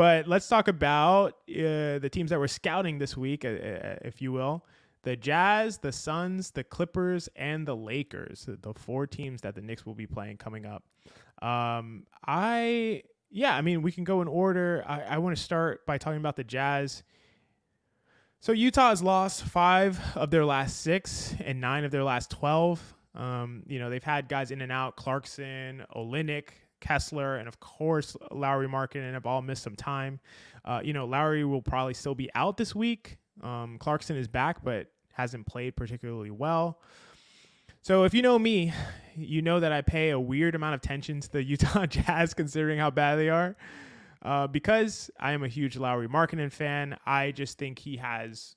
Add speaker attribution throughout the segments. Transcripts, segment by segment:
Speaker 1: but let's talk about uh, the teams that were scouting this week, uh, uh, if you will. The Jazz, the Suns, the Clippers, and the Lakers. The four teams that the Knicks will be playing coming up. Um, I yeah, I mean we can go in order. I, I want to start by talking about the Jazz. So Utah has lost five of their last six and nine of their last twelve. Um, you know, they've had guys in and out, Clarkson, Olynyk, Kessler, and of course Lauri Markkanen have all missed some time. Uh, you know, Lauri will probably still be out this week. Um, Clarkson is back, but hasn't played particularly well. So if you know me, you know that I pay a weird amount of attention to the Utah Jazz considering how bad they are. Uh, because I am a huge Lauri Markkanen fan, I just think he has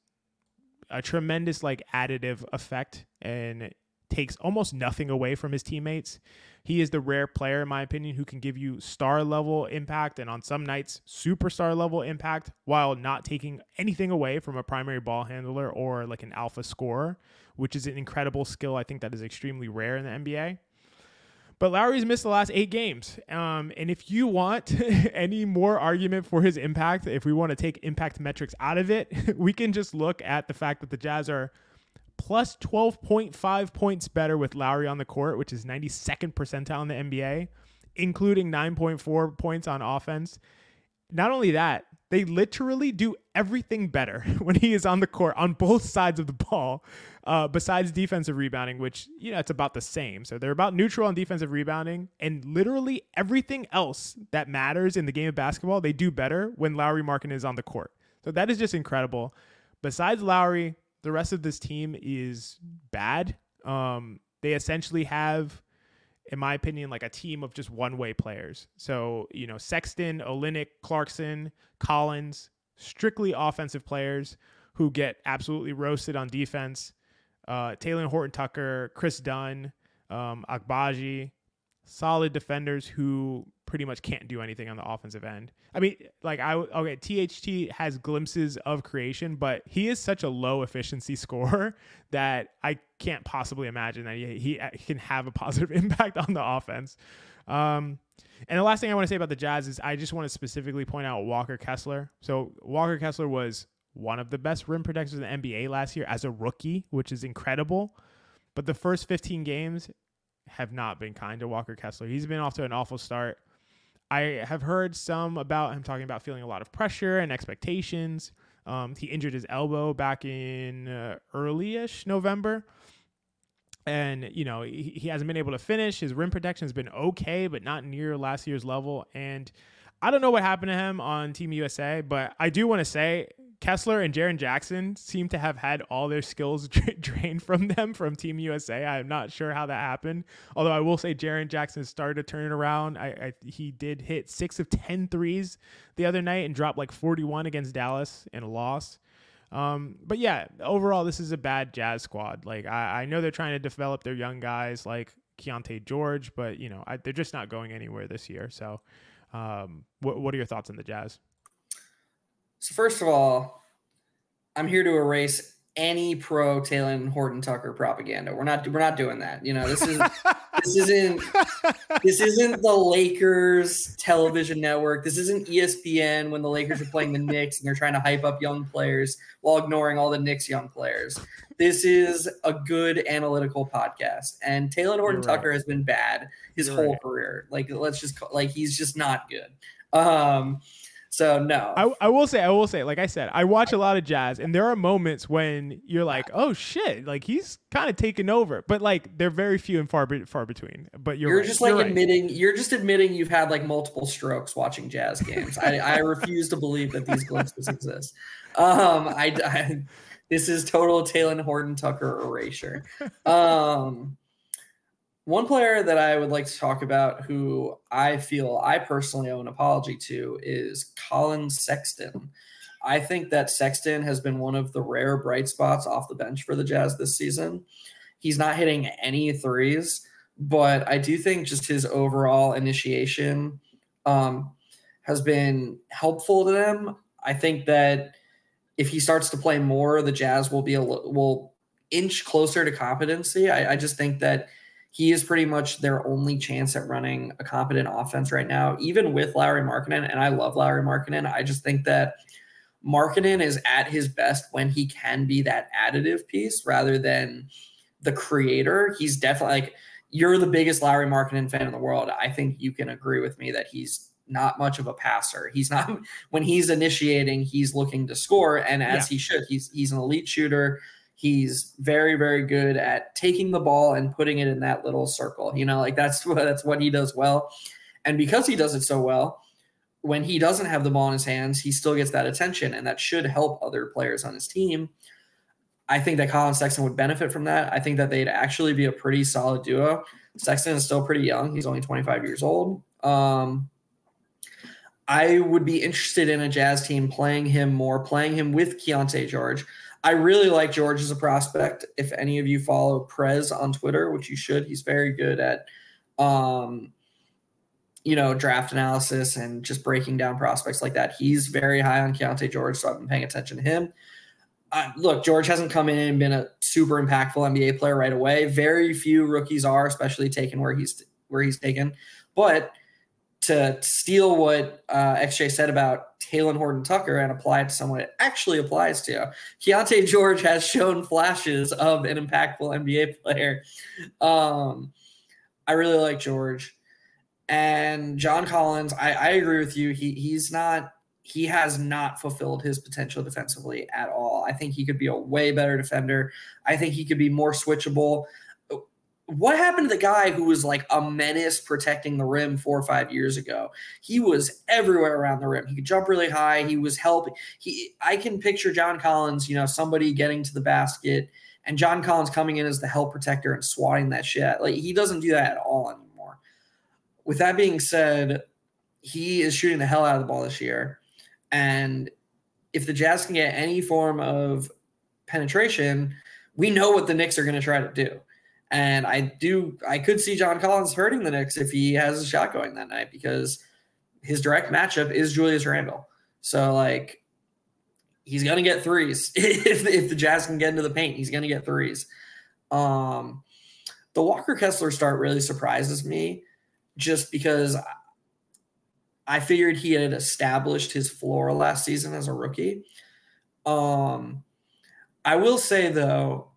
Speaker 1: a tremendous like additive effect and takes almost nothing away from his teammates. He is the rare player, in my opinion, who can give you star level impact and on some nights superstar level impact while not taking anything away from a primary ball handler or like an alpha scorer, which is an incredible skill. I think that is extremely rare in the NBA. But Lauri's missed the last eight games. Um, and if you want any more argument for his impact, if we want to take impact metrics out of it, we can just look at the fact that the Jazz are plus 12.5 points better with Lauri on the court, which is 92nd percentile in the NBA, including 9.4 points on offense. Not only that, they literally do everything better when he is on the court on both sides of the ball, uh, besides defensive rebounding, which, you know, it's about the same. So they're about neutral on defensive rebounding, and literally everything else that matters in the game of basketball, they do better when Lauri Markkanen is on the court. So that is just incredible. Besides Lauri, the rest of this team is bad. Um, they essentially have, in my opinion, like a team of just one way players. So, you know, Sexton, Olynyk, Clarkson, Collins, strictly offensive players who get absolutely roasted on defense. Uh, Talen Horton Tucker, Kris Dunn, um, Agbaji, solid defenders who pretty much can't do anything on the offensive end. I mean, like I okay, THT has glimpses of creation, but he is such a low efficiency scorer that I can't possibly imagine that he, he can have a positive impact on the offense. Um, and the last thing I want to say about the Jazz is I just want to specifically point out Walker Kessler. So Walker Kessler was one of the best rim protectors in the NBA last year as a rookie, which is incredible. But the first 15 games have not been kind to Walker Kessler. He's been off to an awful start. I have heard some about him talking about feeling a lot of pressure and expectations. Um, he injured his elbow back in uh, early-ish November. And, you know, he, he hasn't been able to finish. His rim protection has been okay, but not near last year's level. And I don't know what happened to him on Team USA, but I do want to say Kessler and Jaren Jackson seem to have had all their skills dra- drained from them from Team USA. I'm not sure how that happened. Although I will say Jaren Jackson started to turn it around. I, I, he did hit six of 10 threes the other night and dropped like 41 against Dallas in a loss. Um, but yeah, overall, this is a bad Jazz squad. Like I, I know they're trying to develop their young guys like Keyonte George, but you know I, they're just not going anywhere this year. So, um, what what are your thoughts on the Jazz?
Speaker 2: So first of all, I'm here to erase any pro Talen Horton Tucker propaganda. We're not we're not doing that. You know, this is this isn't this isn't the Lakers television network. This isn't ESPN when the Lakers are playing the Knicks and they're trying to hype up young players while ignoring all the Knicks young players. This is a good analytical podcast. And Talen Horton right. Tucker has been bad his You're whole right. career. Like let's just like he's just not good. Um so no.
Speaker 1: I, I will say, I will say, like I said, I watch a lot of jazz, and there are moments when you're like, oh shit, like he's kind of taken over, but like they're very few and far far between. But you're,
Speaker 2: you're
Speaker 1: right.
Speaker 2: just like
Speaker 1: you're
Speaker 2: admitting right. you're just admitting you've had like multiple strokes watching jazz games. I, I refuse to believe that these glimpses exist. Um, I, I this is total Talen Horton Tucker erasure. Um. One player that I would like to talk about who I feel I personally owe an apology to is Collin Sexton. I think that Sexton has been one of the rare bright spots off the bench for the Jazz this season. He's not hitting any threes, but I do think just his overall initiation um, has been helpful to them. I think that if he starts to play more, the Jazz will be a will inch closer to competency. I, I just think that he is pretty much their only chance at running a competent offense right now, even with Lauri Markkanen. And I love Lauri Markkanen. I just think that Markkanen is at his best when he can be that additive piece rather than the creator. He's definitely like you're the biggest Lauri Markkanen fan in the world. I think you can agree with me that he's not much of a passer. He's not when he's initiating, he's looking to score, and as yeah. he should. He's he's an elite shooter. He's very, very good at taking the ball and putting it in that little circle. You know, like that's what that's what he does well. And because he does it so well, when he doesn't have the ball in his hands, he still gets that attention, and that should help other players on his team. I think that Collin Sexton would benefit from that. I think that they'd actually be a pretty solid duo. Sexton is still pretty young; he's only 25 years old. Um, I would be interested in a Jazz team playing him more, playing him with Keyonte George. I really like George as a prospect. If any of you follow Prez on Twitter, which you should, he's very good at, um, you know, draft analysis and just breaking down prospects like that. He's very high on Keyonte George, so I've been paying attention to him. Uh, look, George hasn't come in and been a super impactful NBA player right away. Very few rookies are, especially taken where he's where he's taken. But to steal what uh, XJ said about Talen Horton Tucker and apply it to someone it actually applies to. Keyonte George has shown flashes of an impactful NBA player. Um, I really like George. And John Collins, I, I agree with you. He he's not he has not fulfilled his potential defensively at all. I think he could be a way better defender. I think he could be more switchable what happened to the guy who was like a menace protecting the rim four or five years ago? He was everywhere around the rim. He could jump really high. He was helping. He I can picture John Collins, you know, somebody getting to the basket and John Collins coming in as the help protector and swatting that shit. Like he doesn't do that at all anymore. With that being said, he is shooting the hell out of the ball this year. And if the Jazz can get any form of penetration, we know what the Knicks are going to try to do. And I do, I could see John Collins hurting the Knicks if he has a shot going that night because his direct matchup is Julius Randle. So like, he's gonna get threes if if the Jazz can get into the paint. He's gonna get threes. Um, the Walker Kessler start really surprises me, just because I figured he had established his floor last season as a rookie. Um, I will say though,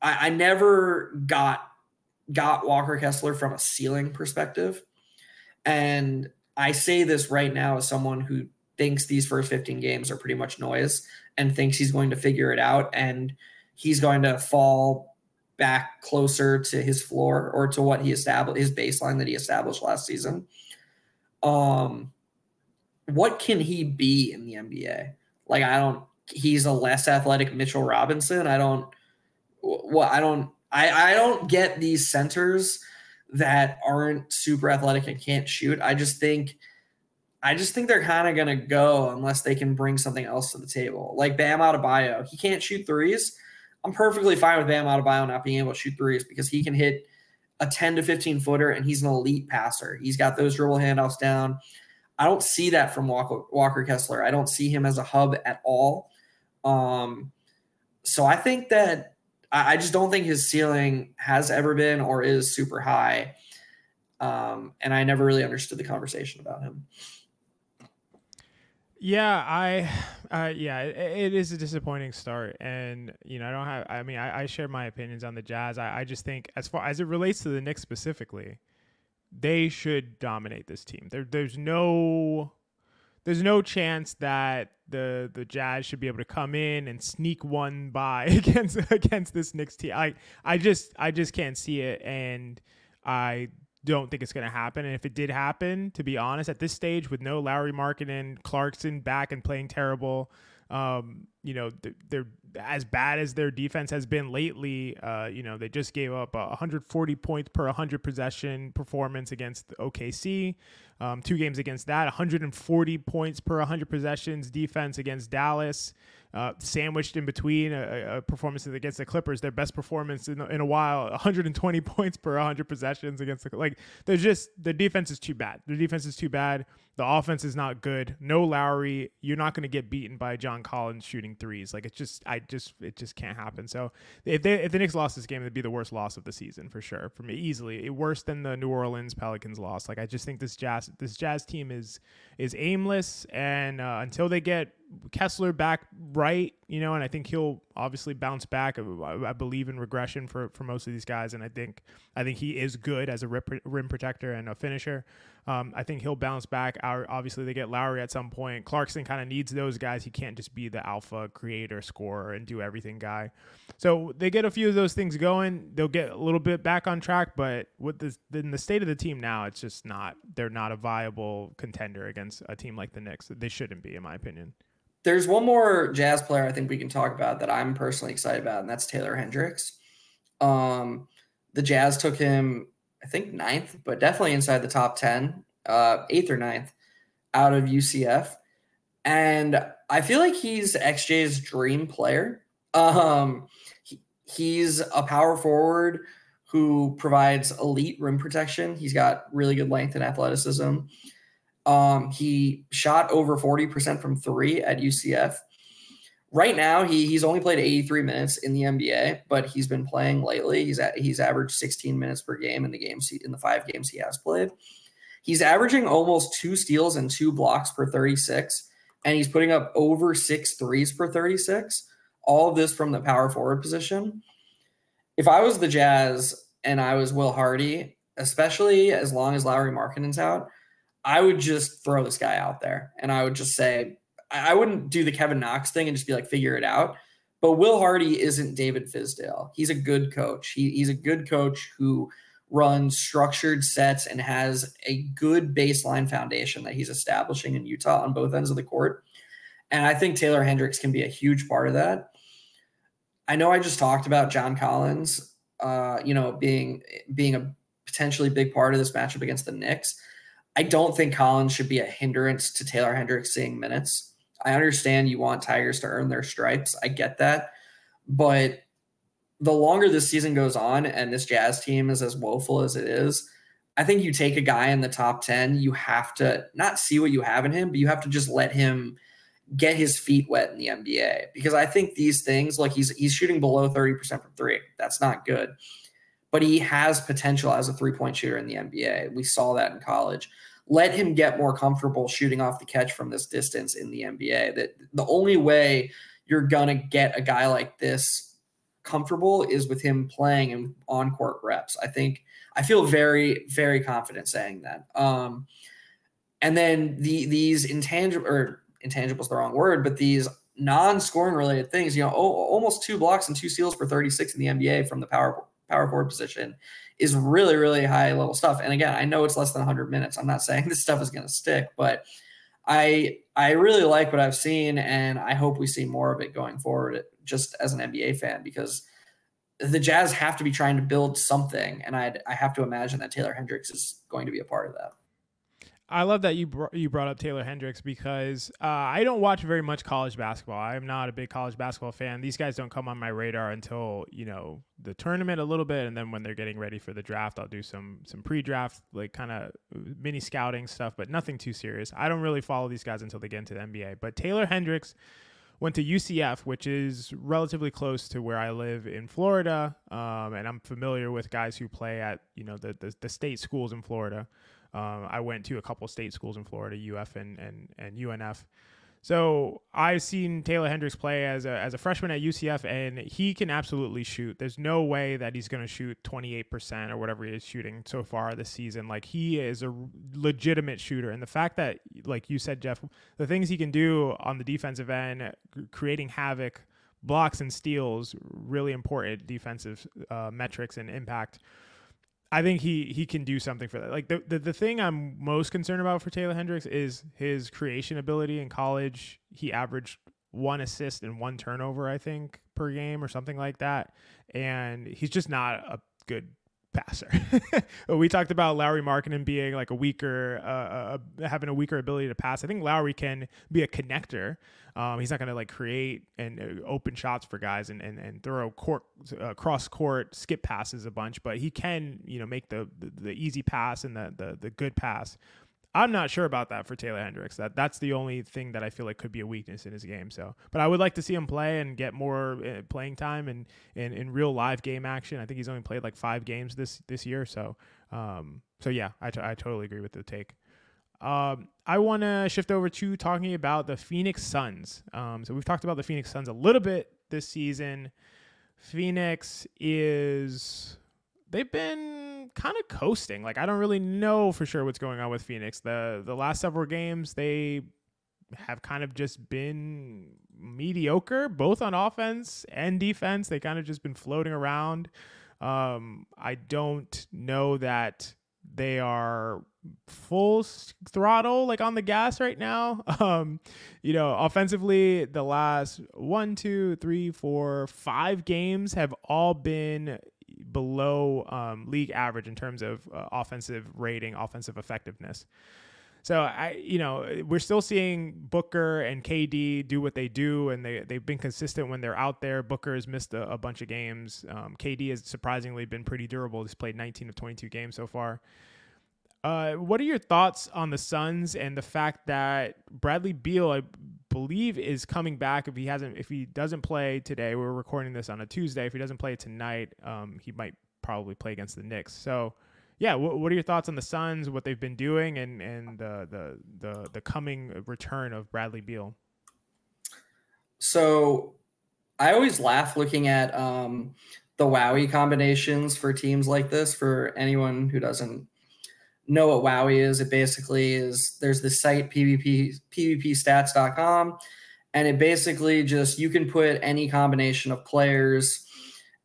Speaker 2: I, I never got got Walker Kessler from a ceiling perspective. And I say this right now as someone who thinks these first 15 games are pretty much noise and thinks he's going to figure it out and he's going to fall back closer to his floor or to what he established his baseline that he established last season. Um what can he be in the NBA? Like I don't he's a less athletic Mitchell Robinson. I don't well, I don't I, I don't get these centers that aren't super athletic and can't shoot. I just think I just think they're kind of gonna go unless they can bring something else to the table. Like Bam Adebayo, he can't shoot threes. I'm perfectly fine with Bam Adebayo not being able to shoot threes because he can hit a 10 to 15 footer and he's an elite passer. He's got those dribble handoffs down. I don't see that from Walker, Walker Kessler. I don't see him as a hub at all. Um, so I think that I, I just don't think his ceiling has ever been or is super high. Um, and I never really understood the conversation about him.
Speaker 1: Yeah, I, uh, yeah, it, it is a disappointing start, and you know, I don't have. I mean, I, I share my opinions on the Jazz. I, I just think, as far as it relates to the Knicks specifically, they should dominate this team. There, there's no there's no chance that the the Jazz should be able to come in and sneak one by against against this Knicks team. I I just I just can't see it, and I don't think it's going to happen. And if it did happen, to be honest, at this stage with no Lauri Markkanen, Clarkson back and playing terrible, um, you know, they're as bad as their defense has been lately. Uh, you know, they just gave up 140 points per 100 possession performance against OKC. Um, two games against that, 140 points per 100 possessions defense against Dallas uh, sandwiched in between a, a performance against the Clippers, their best performance in, in a while, 120 points per 100 possessions against the like. They're just the defense is too bad. The defense is too bad. The offense is not good. No Lauri. You're not going to get beaten by John Collins shooting threes. Like it's just I just it just can't happen. So if they if the Knicks lost this game, it'd be the worst loss of the season for sure for me easily. Worse than the New Orleans Pelicans loss. Like I just think this Jazz this Jazz team is is aimless, and uh, until they get Kessler back right, you know, and I think he'll obviously bounce back. I, I, believe in regression for, for most of these guys, and I think I think he is good as a rim protector and a finisher. Um, I think he'll bounce back. Our, obviously, they get Lauri at some point. Clarkson kind of needs those guys. He can't just be the alpha creator, scorer, and do everything guy. So they get a few of those things going. They'll get a little bit back on track, but with this, in the state of the team now, it's just not. They're not a viable contender against a team like the Knicks. They shouldn't be, in my opinion.
Speaker 2: There's one more Jazz player I think we can talk about that I'm personally excited about, and that's Taylor Hendricks. Um, the Jazz took him I think ninth, but definitely inside the top 10, uh, eighth or ninth out of UCF. And I feel like he's XJ's dream player. Um, he, he's a power forward who provides elite rim protection. He's got really good length and athleticism. Um, he shot over 40% from three at UCF right now he he's only played 83 minutes in the NBA, but he's been playing lately. He's at he's averaged 16 minutes per game in the games in the five games he has played. He's averaging almost two steals and two blocks per 36, and he's putting up over six threes per 36. All of this from the power forward position. If I was the Jazz and I was Will Hardy, especially as long as Lauri Markkanen's out, I would just throw this guy out there and I would just say, I wouldn't do the Kevin Knox thing and just be like, figure it out. But Will Hardy isn't David Fizdale. He's a good coach. He, he's a good coach who runs structured sets and has a good baseline foundation that he's establishing in Utah on both ends of the court. And I think Taylor Hendricks can be a huge part of that. I know I just talked about John Collins, uh, you know, being being a potentially big part of this matchup against the Knicks. I don't think Collins should be a hindrance to Taylor Hendricks seeing minutes. I understand you want Tigers to earn their stripes. I get that. But the longer this season goes on and this Jazz team is as woeful as it is, I think you take a guy in the top 10, you have to not see what you have in him, but you have to just let him get his feet wet in the NBA. Because I think these things, like he's he's shooting below 30% from three. That's not good. But he has potential as a three-point shooter in the NBA. We saw that in college let him get more comfortable shooting off the catch from this distance in the NBA. That the only way you're gonna get a guy like this comfortable is with him playing in on court reps. I think I feel very very confident saying that. Um, and then the these intangible or intangible is the wrong word, but these non-scoring related things, you know, almost two blocks and two steals for 36 in the NBA from the power power forward position is really, really high level stuff. And again, I know it's less than 100 minutes. I'm not saying this stuff is going to stick, but I I really like what I've seen, and I hope we see more of it going forward. Just as an NBA fan, because the Jazz have to be trying to build something, and I I have to imagine that Taylor Hendricks is going to be a part of that.
Speaker 1: I love that you br- you brought up Taylor Hendricks because uh, I don't watch very much college basketball. I'm not a big college basketball fan. These guys don't come on my radar until you know the tournament a little bit, and then when they're getting ready for the draft, I'll do some some pre-draft like kind of mini scouting stuff, but nothing too serious. I don't really follow these guys until they get into the NBA. But Taylor Hendricks went to UCF, which is relatively close to where I live in Florida, um, and I'm familiar with guys who play at you know the, the, the state schools in Florida. Um, I went to a couple state schools in Florida, UF and and and UNF. So I've seen Taylor Hendricks play as a, as a freshman at UCF, and he can absolutely shoot. There's no way that he's going to shoot 28% or whatever he is shooting so far this season. Like he is a legitimate shooter, and the fact that, like you said, Geoff, the things he can do on the defensive end, creating havoc, blocks and steals, really important defensive uh, metrics and impact I think he he can do something for that. Like the, the the thing I'm most concerned about for Taylor Hendricks is his creation ability in college. He averaged one assist and one turnover, I think, per game or something like that. And he's just not a good passer. we talked about Lauri Markkanen being like a weaker, uh, uh, having a weaker ability to pass. I think Lauri can be a connector. Um, he's not going to like create and uh, open shots for guys and, and, and throw court, uh, cross court skip passes a bunch, but he can, you know, make the, the, the easy pass and the, the, the good pass. I'm not sure about that for Taylor Hendricks. That that's the only thing that I feel like could be a weakness in his game. So, but I would like to see him play and get more uh, playing time and in, in real live game action. I think he's only played like five games this this year. So, um, so yeah, I, t- I totally agree with the take. Um, I want to shift over to talking about the Phoenix Suns. Um, so we've talked about the Phoenix Suns a little bit this season. Phoenix is they've been kind of coasting. Like I don't really know for sure what's going on with Phoenix. The the last several games they have kind of just been mediocre, both on offense and defense. They kind of just been floating around. Um, I don't know that they are full throttle like on the gas right now um you know offensively the last one two three four five games have all been below um, league average in terms of uh, offensive rating offensive effectiveness so I, you know, we're still seeing Booker and KD do what they do, and they they've been consistent when they're out there. Booker has missed a, a bunch of games. Um, KD has surprisingly been pretty durable. He's played 19 of 22 games so far. Uh, what are your thoughts on the Suns and the fact that Bradley Beal, I believe, is coming back? If he hasn't, if he doesn't play today, we're recording this on a Tuesday. If he doesn't play tonight, um, he might probably play against the Knicks. So, yeah, what, what are your thoughts on the Suns, what they've been doing, and and the the the coming return of Bradley Beal?
Speaker 2: So, I always laugh looking at um, the WOWY combinations for teams like this. For anyone who doesn't know what WOWY is, it basically is there's this site PBP PBPstats.com, and it basically just you can put any combination of players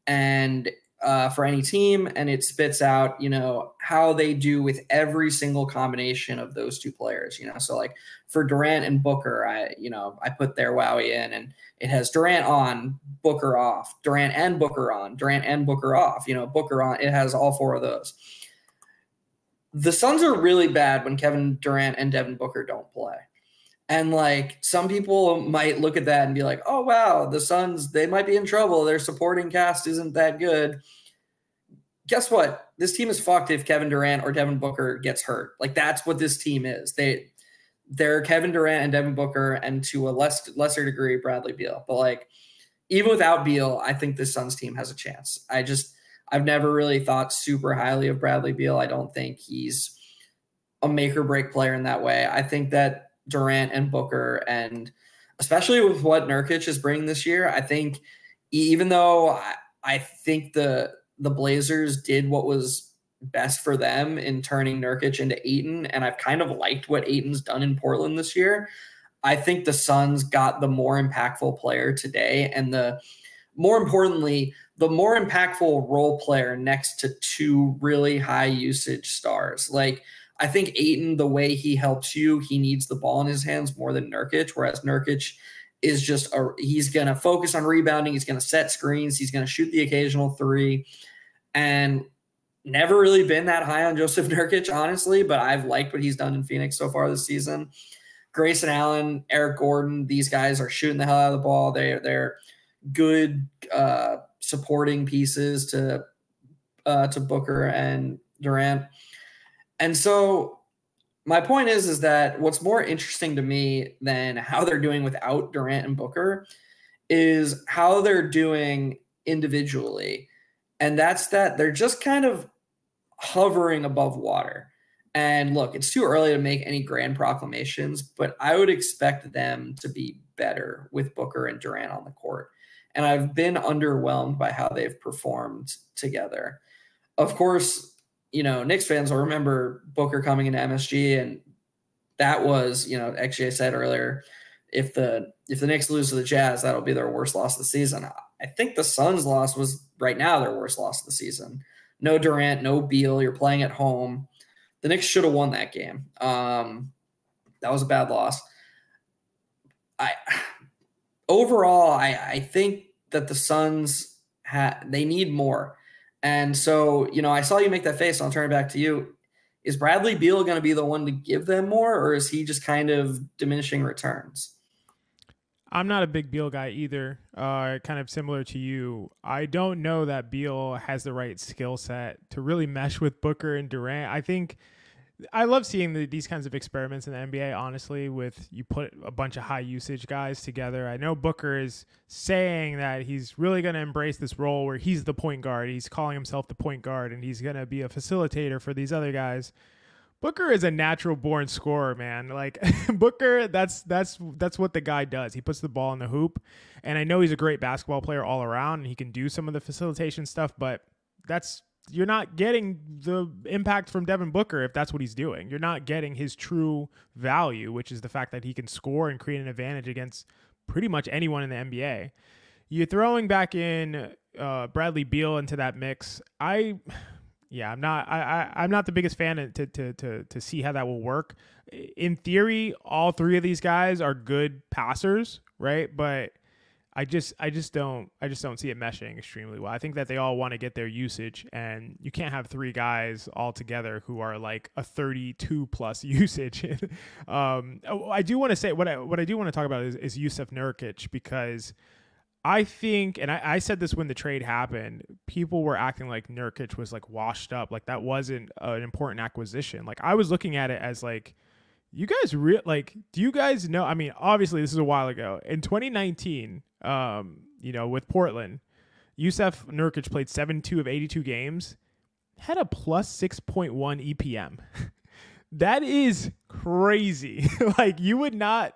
Speaker 2: and uh, for any team, and it spits out you know how they do with every single combination of those two players. You know, so like for Durant and Booker, I you know I put their WOWY in, and it has Durant on, Booker off, Durant and Booker on, Durant and Booker off. You know, Booker on. It has all four of those the Suns are really bad when Kevin Durant and Devin Booker don't play. And like some people might look at that and be like, oh, wow, the Suns, they might be in trouble. Their supporting cast isn't that good. Guess what? This team is fucked if Kevin Durant or Devin Booker gets hurt. Like that's what this team is. They they're Kevin Durant and Devin Booker and to a less lesser degree Bradley Beal. But like even without Beal, I think this Suns team has a chance. I just I've never really thought super highly of Bradley Beal. I don't think he's a make or break player in that way. I think that Durant and Booker, and especially with what Nurkic is bringing this year, I think even though I, I think the the Blazers did what was best for them in turning Nurkic into Ayton, and I've kind of liked what Ayton's done in Portland this year. I think the Suns got the more impactful player today, and the more importantly, the more impactful role player next to two really high usage stars. Like I think Ayton, the way he helps you, he needs the ball in his hands more than Nurkic, whereas Nurkic is just a he's gonna focus on rebounding, he's gonna set screens, he's gonna shoot the occasional three. And never really been that high on Joseph Nurkic, honestly, but I've liked what he's done in Phoenix so far this season. Grayson Allen, Eric Gordon, these guys are shooting the hell out of the ball. They they're good uh, supporting pieces to uh, to Booker and Durant. And so my point is is that what's more interesting to me than how they're doing without Durant and Booker is how they're doing individually. And that's that they're just kind of hovering above water. And look, it's too early to make any grand proclamations, but I would expect them to be better with Booker and Durant on the court and I've been underwhelmed by how they've performed together. Of course, you know, Knicks fans will remember Booker coming into MSG, and that was, you know, I said earlier, if the if the Knicks lose to the Jazz, that'll be their worst loss of the season. I think the Suns' loss was right now their worst loss of the season. No Durant, no Beal. You're playing at home. The Knicks should have won that game. Um, that was a bad loss. I overall, I, I think that the Suns ha- they need more. And so, you know, I saw you make that face. I'll turn it back to you. Is Bradley Beal going to be the one to give them more, or is he just kind of diminishing returns?
Speaker 1: I'm not a big Beal guy either. Uh, kind of similar to you. I don't know that Beal has the right skill set to really mesh with Booker and Durant. I think I love seeing the, these kinds of experiments in the NBA. Honestly, with you put a bunch of high usage guys together. I know Booker is saying that he's really going to embrace this role where he's the point guard. He's calling himself the point guard, and he's going to be a facilitator for these other guys. Booker is a natural born scorer, man. Like Booker, that's that's that's what the guy does. He puts the ball in the hoop, and I know he's a great basketball player all around, and he can do some of the facilitation stuff, but that's you're not getting the impact from Devin Booker if that's what he's doing. You're not getting his true value, which is the fact that he can score and create an advantage against pretty much anyone in the NBA. You're throwing back in uh, Bradley Beal into that mix. I yeah, I'm not. I, I am not the biggest fan to, to to to see how that will work. In theory, all three of these guys are good passers, right? But I just I just don't I just don't see it meshing extremely well. I think that they all want to get their usage, and you can't have three guys all together who are like a 32 plus usage. um, oh, I do want to say what I what I do want to talk about is, is Jusuf Nurkic because I think, and I, I, said this when the trade happened, people were acting like Nurkic was like washed up, like that wasn't an important acquisition. Like I was looking at it as like, you guys real like, do you guys know? I mean, obviously this is a while ago. In 2019, um, you know, with Portland, Jusuf Nurkic played 72 of 82 games, had a plus 6.1 EPM. that is crazy. like you would not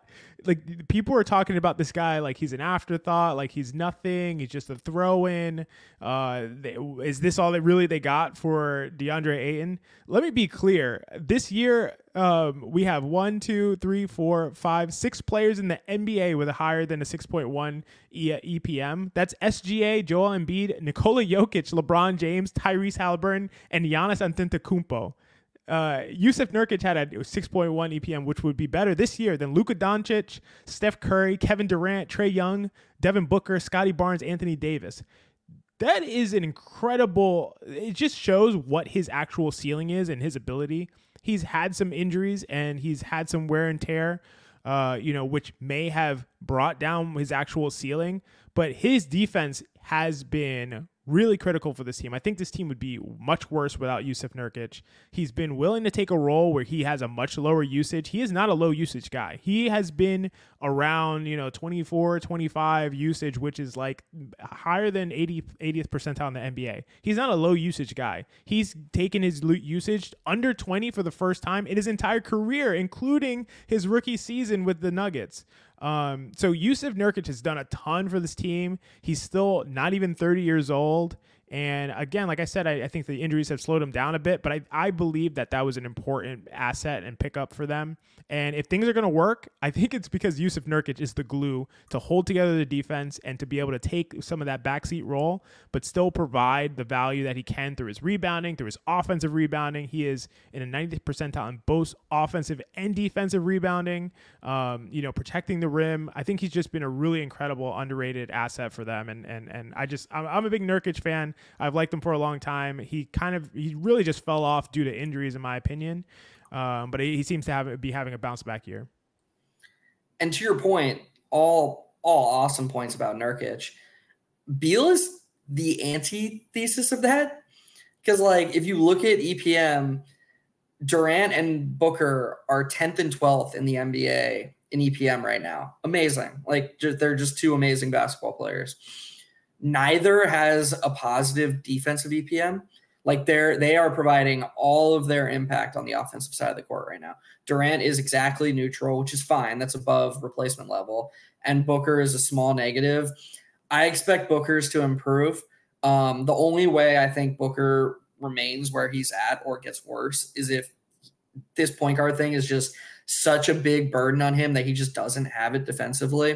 Speaker 1: like people are talking about this guy like he's an afterthought, like he's nothing, he's just a throw in. Uh, they, is this all that really they got for DeAndre Ayton? Let me be clear. This year, um, we have one, two, three, four, five, six players in the NBA with a higher than a 6.1 e- EPM. That's SGA, Joel Embiid, Nikola Jokic, LeBron James, Tyrese Halliburton, and Giannis Antetokounmpo. Uh, Jusuf Nurkic had a 6.1 EPM, which would be better this year than Luka Doncic, Steph Curry, Kevin Durant, Trae Young, Devin Booker, Scottie Barnes, Anthony Davis. That is an incredible. It just shows what his actual ceiling is and his ability. He's had some injuries and he's had some wear and tear, uh, you know, which may have brought down his actual ceiling. But his defense has been really critical for this team. I think this team would be much worse without Jusuf Nurkic. He's been willing to take a role where he has a much lower usage. He is not a low usage guy. He has been around, you know, 24, 25 usage, which is like higher than 80, 80th percentile in the NBA. He's not a low usage guy. He's taken his usage under 20 for the first time in his entire career, including his rookie season with the Nuggets. Um, so Jusuf Nurkic has done a ton for this team. He's still not even 30 years old. And again, like I said, I, I, think the injuries have slowed him down a bit, but I, I believe that that was an important asset and pickup for them. And if things are going to work, I think it's because Jusuf Nurkic is the glue to hold together the defense and to be able to take some of that backseat role, but still provide the value that he can through his rebounding, through his offensive rebounding. He is in a 90th percentile in both offensive and defensive rebounding, um, you know, protecting the rim. I think he's just been a really incredible, underrated asset for them. And, and, and I just, I'm, I'm a big Nurkic fan. I've liked him for a long time. He kind of he really just fell off due to injuries, in my opinion. Um, but he, he, seems to have be having a bounce back year.
Speaker 2: And to your point, all all awesome points about Nurkic. Beal is the antithesis of that because, like, if you look at EPM, Durant and Booker are 10th and 12th in the NBA in EPM right now. Amazing. Like, they're just two amazing basketball players neither has a positive defensive EPM. Like they're they are providing all of their impact on the offensive side of the court right now. Durant is exactly neutral, which is fine. That's above replacement level. And Booker is a small negative. I expect Booker's to improve. Um, the only way I think Booker remains where he's at or gets worse is if this point guard thing is just such a big burden on him that he just doesn't have it defensively.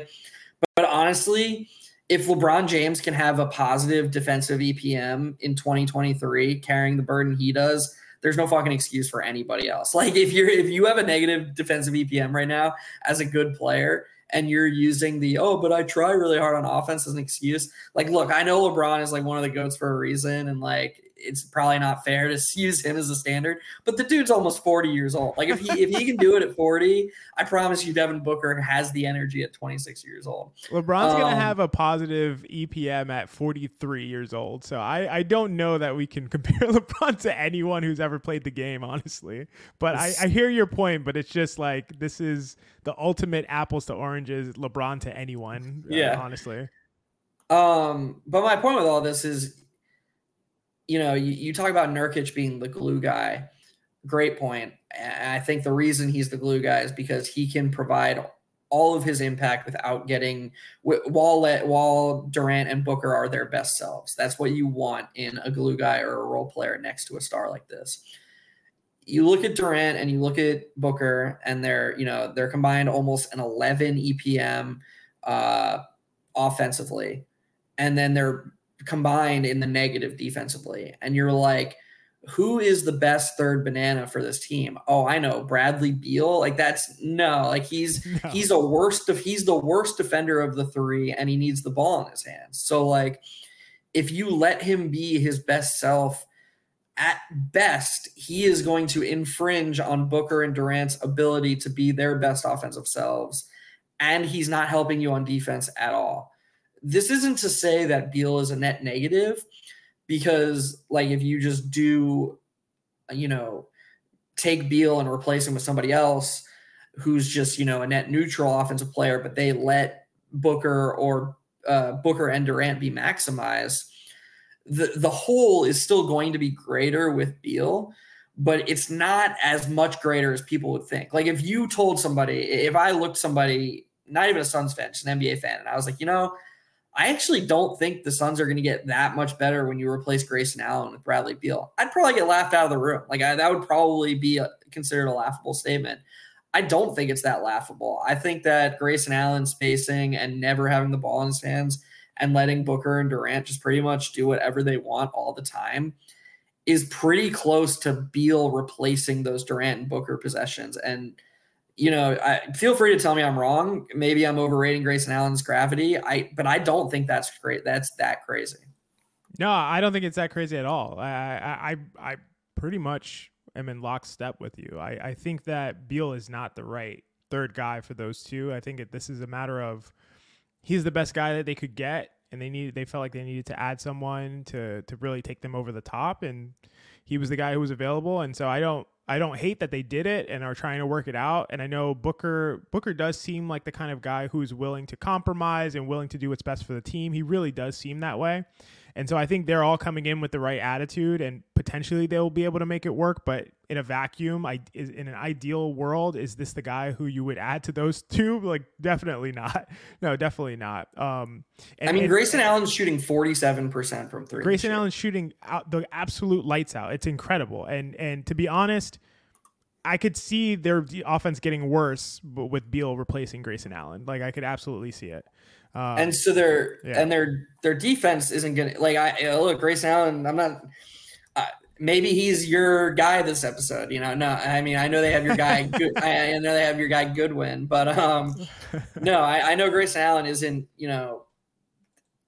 Speaker 2: But, but honestly, if LeBron James can have a positive defensive EPM in 2023, carrying the burden he does, there's no fucking excuse for anybody else. Like if you're if you have a negative defensive EPM right now as a good player and you're using the oh, but I try really hard on offense as an excuse. Like, look, I know LeBron is like one of the goats for a reason, and like it's probably not fair to use him as a standard. But the dude's almost 40 years old. Like if he if he can do it at 40, I promise you, Devin Booker has the energy at 26 years old.
Speaker 1: LeBron's um, gonna have a positive EPM at 43 years old. So I I don't know that we can compare LeBron to anyone who's ever played the game, honestly. But I, I hear your point. But it's just like this is the ultimate apples to oranges, LeBron to anyone. Uh, yeah, uh, honestly.
Speaker 2: Um, but my point with all this is you know, you, you talk about Nurkic being the glue guy. Great point. I think the reason he's the glue guy is because he can provide all of his impact without getting while while Durant and Booker are their best selves. That's what you want in a glue guy or a role player next to a star like this. You look at Durant and you look at Booker, and they're you know they're combined almost an 11 EPM uh, offensively, and then they're combined in the negative defensively. And you're like, who is the best third banana for this team? Oh, I know, Bradley Beal. Like that's no, like he's no. he's a worst of he's the worst defender of the three, and he needs the ball in his hands. So like, if you let him be his best self, at best, he is going to infringe on Booker and Durant's ability to be their best offensive selves, and he's not helping you on defense at all this isn't to say that Beal is a net negative because like if you just do you know take Beal and replace him with somebody else who's just you know a net neutral offensive player but they let Booker or uh, Booker and Durant be maximized the the whole is still going to be greater with Beal but it's not as much greater as people would think. Like if you told somebody if I looked somebody not even a Suns fan just an NBA fan and I was like you know I actually don't think the Suns are going to get that much better when you replace Grayson Allen with Bradley Beal. I'd probably get laughed out of the room. Like I, that would probably be a, considered a laughable statement. I don't think it's that laughable. I think that Grayson Allen spacing and never having the ball in his hands and letting Booker and Durant just pretty much do whatever they want all the time is pretty close to Beal replacing those Durant and Booker possessions. And you know, I, feel free to tell me I'm wrong. Maybe I'm overrating Grayson Allen's gravity. I, but I don't think that's great. That's that crazy.
Speaker 1: No, I don't think it's that crazy at all. I, I, I, pretty much am in lockstep with you. I, I think that Beal is not the right third guy for those two. I think it, this is a matter of he's the best guy that they could get, and they needed they felt like they needed to add someone to to really take them over the top, and he was the guy who was available. And so I don't I don't hate that they did it and are trying to work it out. And I know Booker Booker does seem like the kind of guy who's willing to compromise and willing to do what's best for the team. He really does seem that way. And so I think they're all coming in with the right attitude, and potentially they'll be able to make it work. But in a vacuum, I is in an ideal world, is this the guy who you would add to those two? Like, definitely not. No, definitely not. Um,
Speaker 2: and, I mean, and, Grayson Allen's shooting forty-seven percent from three.
Speaker 1: Grayson Allen's shooting out the absolute lights out. It's incredible. And and to be honest. I could see their offense getting worse with Beal replacing Grayson Allen. Like I could absolutely see it.
Speaker 2: Um, and so their yeah. and their their defense isn't gonna like I look Grayson Allen. I'm not. Uh, maybe he's your guy this episode. You know, no, I mean I know they have your guy. good, I, I, know they have your guy Goodwin, but um, no, I, I know Grayson Allen isn't. You know,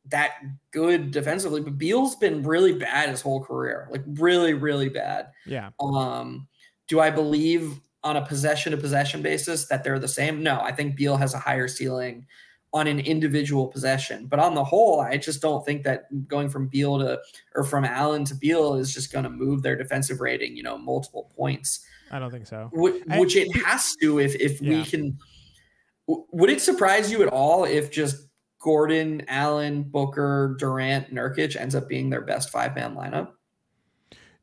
Speaker 2: that good defensively, but Beal's been really bad his whole career, like really, really bad.
Speaker 1: Yeah.
Speaker 2: Um, do I believe on a possession to possession basis that they're the same? No, I think Beal has a higher ceiling on an individual possession. But on the whole, I just don't think that going from Beal to or from Allen to Beal is just going to move their defensive rating, you know, multiple points.
Speaker 1: I don't think so.
Speaker 2: Which, which it has to if if yeah. we can. Would it surprise you at all if just Gordon, Allen, Booker, Durant, Nurkic ends up being their best five man lineup?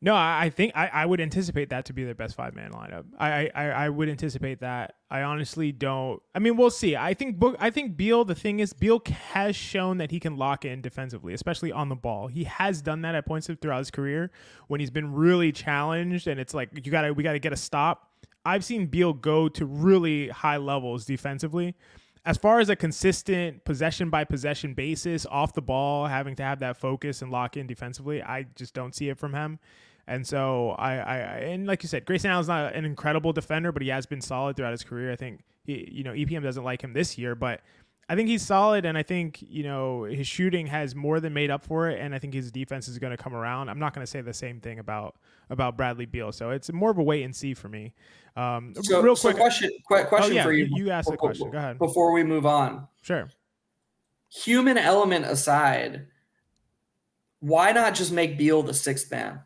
Speaker 1: No, I think I, I would anticipate that to be their best five man lineup. I, I I would anticipate that. I honestly don't. I mean, we'll see. I think Book. I think Beal. The thing is, Beal has shown that he can lock in defensively, especially on the ball. He has done that at points throughout his career when he's been really challenged, and it's like you gotta we gotta get a stop. I've seen Beal go to really high levels defensively. As far as a consistent possession by possession basis off the ball, having to have that focus and lock in defensively, I just don't see it from him. And so I, I, and like you said, Grayson Allen's not an incredible defender, but he has been solid throughout his career. I think he, you know, EPM doesn't like him this year, but I think he's solid, and I think you know his shooting has more than made up for it, and I think his defense is going to come around. I'm not going to say the same thing about about Bradley Beal, so it's more of a wait and see for me. Um,
Speaker 2: so, real quick, so question, question oh, yeah, for you.
Speaker 1: You asked a question. Go ahead.
Speaker 2: Before we move on,
Speaker 1: sure.
Speaker 2: Human element aside, why not just make Beal the sixth man?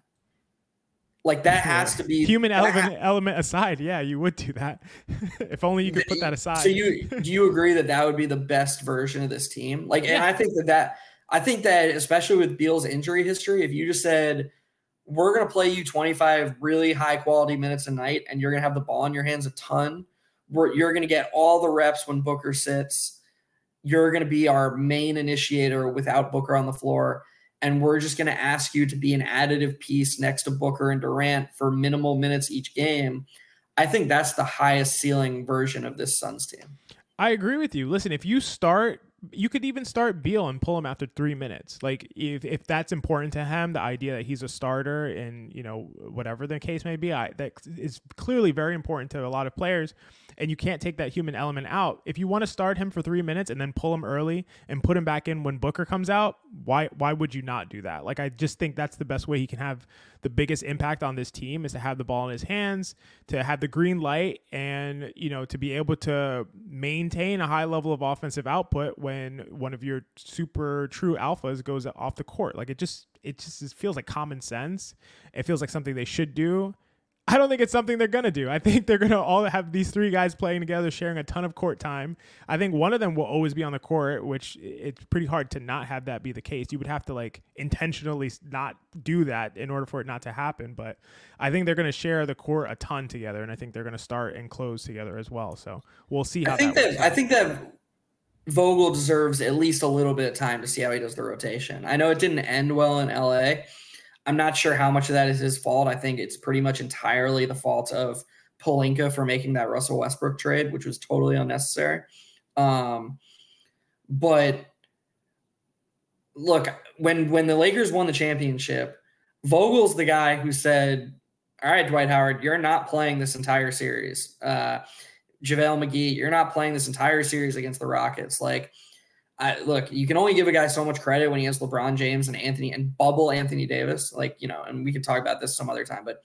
Speaker 2: Like that has to be
Speaker 1: human element ha- element aside. Yeah, you would do that. if only you could put that aside.
Speaker 2: So you do you agree that that would be the best version of this team? Like, yeah. and I think that that I think that especially with Beal's injury history, if you just said we're going to play you 25 really high quality minutes a night, and you're going to have the ball in your hands a ton. We're, you're going to get all the reps when Booker sits. You're going to be our main initiator without Booker on the floor and we're just going to ask you to be an additive piece next to Booker and Durant for minimal minutes each game. I think that's the highest ceiling version of this Suns team.
Speaker 1: I agree with you. Listen, if you start you could even start Beal and pull him after three minutes. Like if, if that's important to him, the idea that he's a starter and you know whatever the case may be, I, that is clearly very important to a lot of players and you can't take that human element out. If you want to start him for three minutes and then pull him early and put him back in when Booker comes out, why why would you not do that? Like I just think that's the best way he can have the biggest impact on this team is to have the ball in his hands, to have the green light, and you know to be able to maintain a high level of offensive output when one of your super true alphas goes off the court. Like it just it just feels like common sense. It feels like something they should do. I don't think it's something they're gonna do. I think they're gonna all have these three guys playing together, sharing a ton of court time. I think one of them will always be on the court, which it's pretty hard to not have that be the case. You would have to like intentionally not do that in order for it not to happen. But I think they're gonna share the court a ton together, and I think they're gonna start and close together as well. So we'll see how.
Speaker 2: I think
Speaker 1: that,
Speaker 2: that I think that Vogel deserves at least a little bit of time to see how he does the rotation. I know it didn't end well in LA I'm not sure how much of that is his fault. I think it's pretty much entirely the fault of Pelinka for making that Russell Westbrook trade, which was totally unnecessary. Um, but look, when when the Lakers won the championship, Vogel's the guy who said, "All right, Dwight Howard, you're not playing this entire series. Uh, JaVale McGee, you're not playing this entire series against the Rockets. Like, I, look, you can only give a guy so much credit when he has LeBron James and Anthony and bubble Anthony Davis. Like, you know, and we can talk about this some other time, but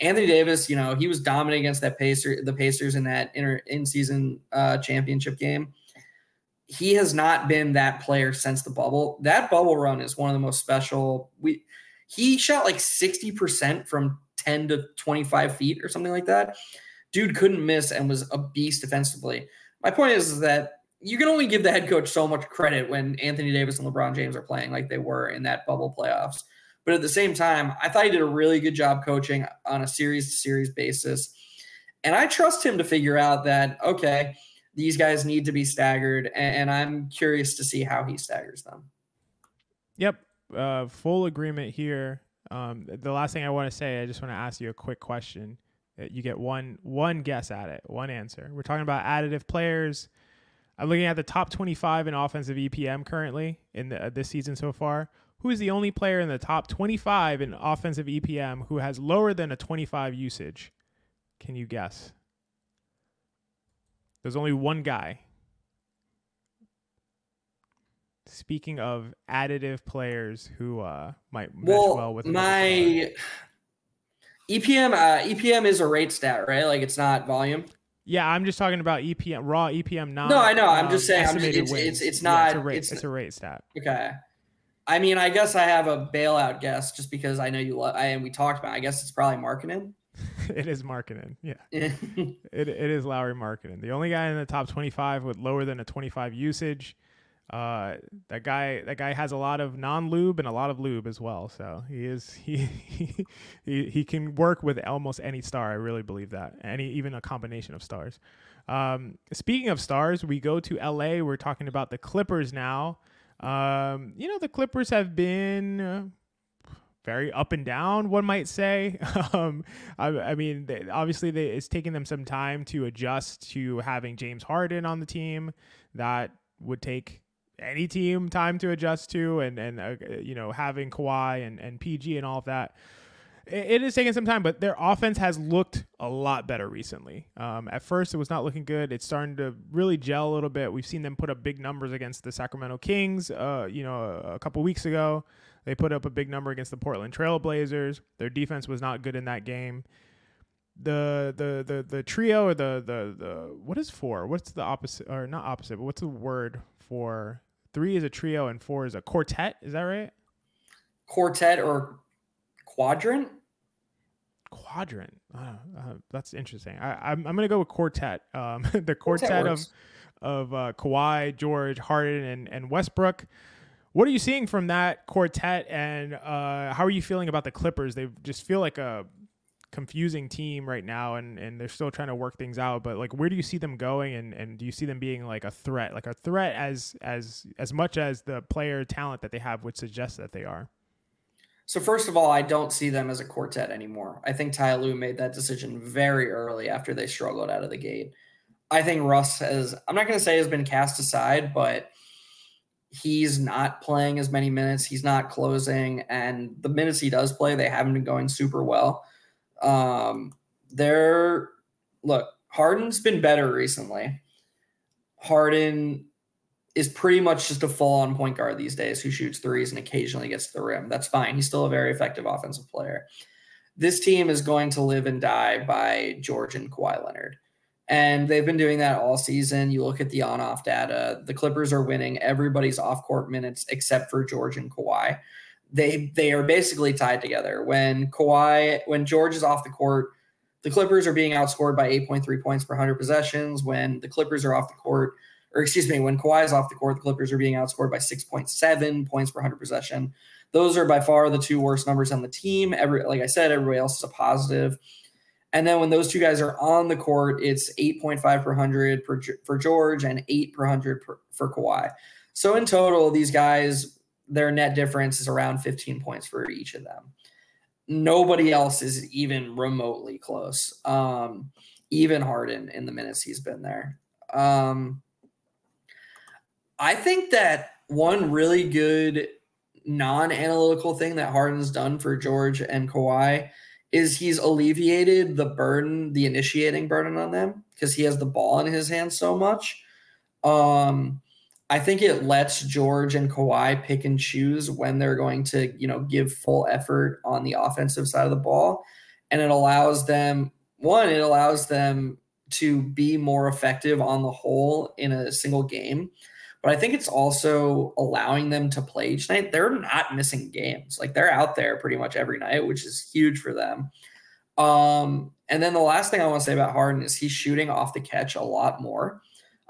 Speaker 2: Anthony Davis, you know, he was dominant against that Pacer, the Pacers in that inter, in season uh, championship game. He has not been that player since the bubble. That bubble run is one of the most special. We he shot like 60% from 10 to 25 feet or something like that. Dude couldn't miss and was a beast defensively. My point is, is that you can only give the head coach so much credit when Anthony Davis and LeBron James are playing like they were in that bubble playoffs. But at the same time, I thought he did a really good job coaching on a series to series basis. And I trust him to figure out that, okay, these guys need to be staggered. And, I'm curious to see how he staggers them.
Speaker 1: Yep. Uh, full agreement here. Um, the last thing I want to say, I just want to ask you a quick question. Uh, you get one one guess at it, one answer. We're talking about additive players I'm looking at the top 25 in offensive EPM currently in the, uh, this season so far. Who is the only player in the top 25 in offensive EPM who has lower than a 25 usage? Can you guess? There's only one guy. Speaking of additive players who uh, might match well, well with
Speaker 2: my EPM, uh, EPM is a rate stat, right? Like it's not volume.
Speaker 1: Yeah, I'm just talking about EPM raw EPM. Not
Speaker 2: no, I know. I'm just um, saying. I'm just, it's, it's, it's not. Yeah,
Speaker 1: it's, a rate,
Speaker 2: it's,
Speaker 1: it's, a rate stat.
Speaker 2: Okay. I mean, I guess I have a bailout guess just because I know you. Lo- I and we talked about. I guess it's probably Markkanen.
Speaker 1: it is Markkanen. Yeah. it it is Lauri Markkanen. The only guy in the top 25 with lower than a 25 usage. Uh, that guy that guy has a lot of non-lube and a lot of lube as well. So he is he he he can work with almost any star. I really believe that. Any even a combination of stars. Um, speaking of stars, we go to LA. We're talking about the Clippers now. Um, you know the Clippers have been. Uh, very up and down, one might say. um, I, I, mean, they, obviously, they, it's taking them some time to adjust to having James Harden on the team. That would take any team time to adjust to, and and uh, you know having Kawhi and and PG and all of that. it is taking some time, but their offense has looked a lot better recently. Um, at first, it was not looking good. It's starting to really gel a little bit. We've seen them put up big numbers against the Sacramento Kings. Uh, you know, a, a couple weeks ago, they put up a big number against the Portland Trailblazers. Their defense was not good in that game. The the the the trio or the the the what is four? What's the opposite or not opposite? But what's the word for three is a trio and four is a quartet? Is that right?
Speaker 2: Quartet or quadrant?
Speaker 1: Quadrant. Uh, uh, that's interesting. I, I'm I'm gonna go with quartet. Um, the quartet, quartet of of uh, Kawhi, George, Harden, and and Westbrook. What are you seeing from that quartet, and uh, how are you feeling about the Clippers? They just feel like a confusing team right now, and and they're still trying to work things out. But like, where do you see them going, and and do you see them being like a threat, like a threat as as as much as the player talent that they have would suggest that they are?
Speaker 2: So first of all, I don't see them as a quartet anymore. I think Ty Lue made that decision very early after they struggled out of the gate. I think Russ has I'm not going to say has been cast aside, but he's not playing as many minutes. He's not closing, and the minutes he does play, they haven't been going super well. Um, they're look, Harden's been better recently. Harden is pretty much just a full on point guard these days who shoots threes and occasionally gets to the rim. That's fine. He's still a very effective offensive player. This team is going to live and die by George and Kawhi Leonard. And they've been doing that all season. You look at the on off data, the Clippers are winning everybody's off court minutes except for George and Kawhi. They they are basically tied together. When Kawhi, when George is off the court, the Clippers are being outscored by 8.3 points per 100 possessions. When the Clippers are off the court, or excuse me, when Kawhi is off the court, the Clippers are being outscored by 6.7 points per 100 possession. Those are by far the two worst numbers on the team. Every like I said, everybody else is a positive. And then when those two guys are on the court, it's 8.5 per 100 per, for George and 8 per 100 per, for Kawhi. So in total, these guys, their net difference is around 15 points for each of them. Nobody else is even remotely close. Um, even Harden in the minutes he's been there. Um, I think that one really good non-analytical thing that Harden's done for George and Kawhi is he's alleviated the burden, the initiating burden on them because he has the ball in his hands so much. Um, I think it lets George and Kawhi pick and choose when they're going to, you know, give full effort on the offensive side of the ball. And it allows them, one, it allows them to be more effective on the whole in a single game but I think it's also allowing them to play each night. They're not missing games. Like they're out there pretty much every night, which is huge for them. Um, and then the last thing I want to say about Harden is he's shooting off the catch a lot more.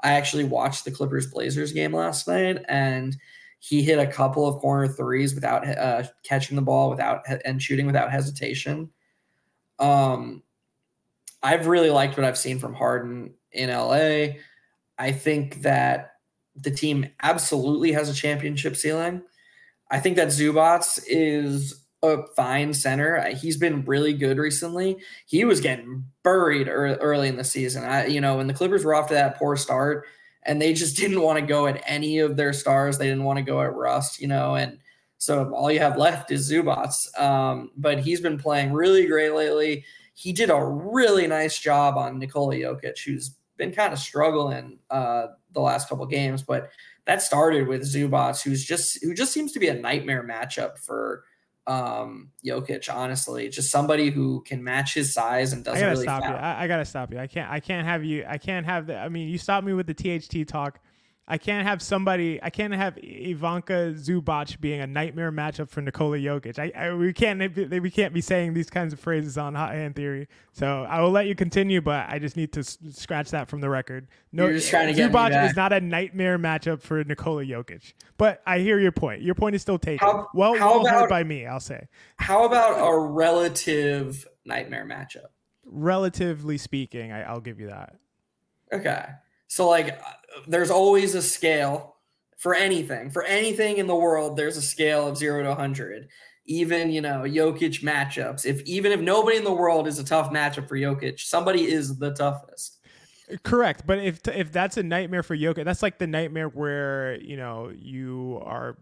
Speaker 2: I actually watched the Clippers Blazers game last night and he hit a couple of corner threes without uh, catching the ball without and shooting without hesitation. Um, I've really liked what I've seen from Harden in LA. I think that the team absolutely has a championship ceiling. I think that Zubac is a fine center. He's been really good recently. He was getting buried early in the season. I, you know, when the Clippers were off to that poor start, and they just didn't want to go at any of their stars. They didn't want to go at Russ, you know, and so all you have left is Zubac. Um, but he's been playing really great lately. He did a really nice job on Nikola Jokic, who's been kind of struggling uh, the last couple games, but that started with Zubac, who's just who just seems to be a nightmare matchup for um Jokic, honestly. Just somebody who can match his size and doesn't I gotta really
Speaker 1: stop foul. you. I, I, gotta stop you. I can't I can't have you I can't have the I mean you stopped me with the THT talk I can't have somebody. I can't have Ivica Zubac being a nightmare matchup for Nikola Jokic. I, I, we can't we can't be saying these kinds of phrases on Hot Hand Theory. So I will let you continue, but I just need to s- scratch that from the record.
Speaker 2: No, You're just trying to
Speaker 1: Zubac is not a nightmare matchup for Nikola Jokic. But I hear your point. Your point is still taken. How, well, how well about, by me, I'll say.
Speaker 2: How about a relative nightmare matchup?
Speaker 1: Relatively speaking, I, I'll give you that.
Speaker 2: Okay. So like uh, there's always a scale for anything. For anything in the world, there's a scale of 0 to 100. Even, you know, Jokic matchups. If even if nobody in the world is a tough matchup for Jokic, somebody is the toughest.
Speaker 1: Correct, but if if that's a nightmare for Jokic, that's like the nightmare where you know you are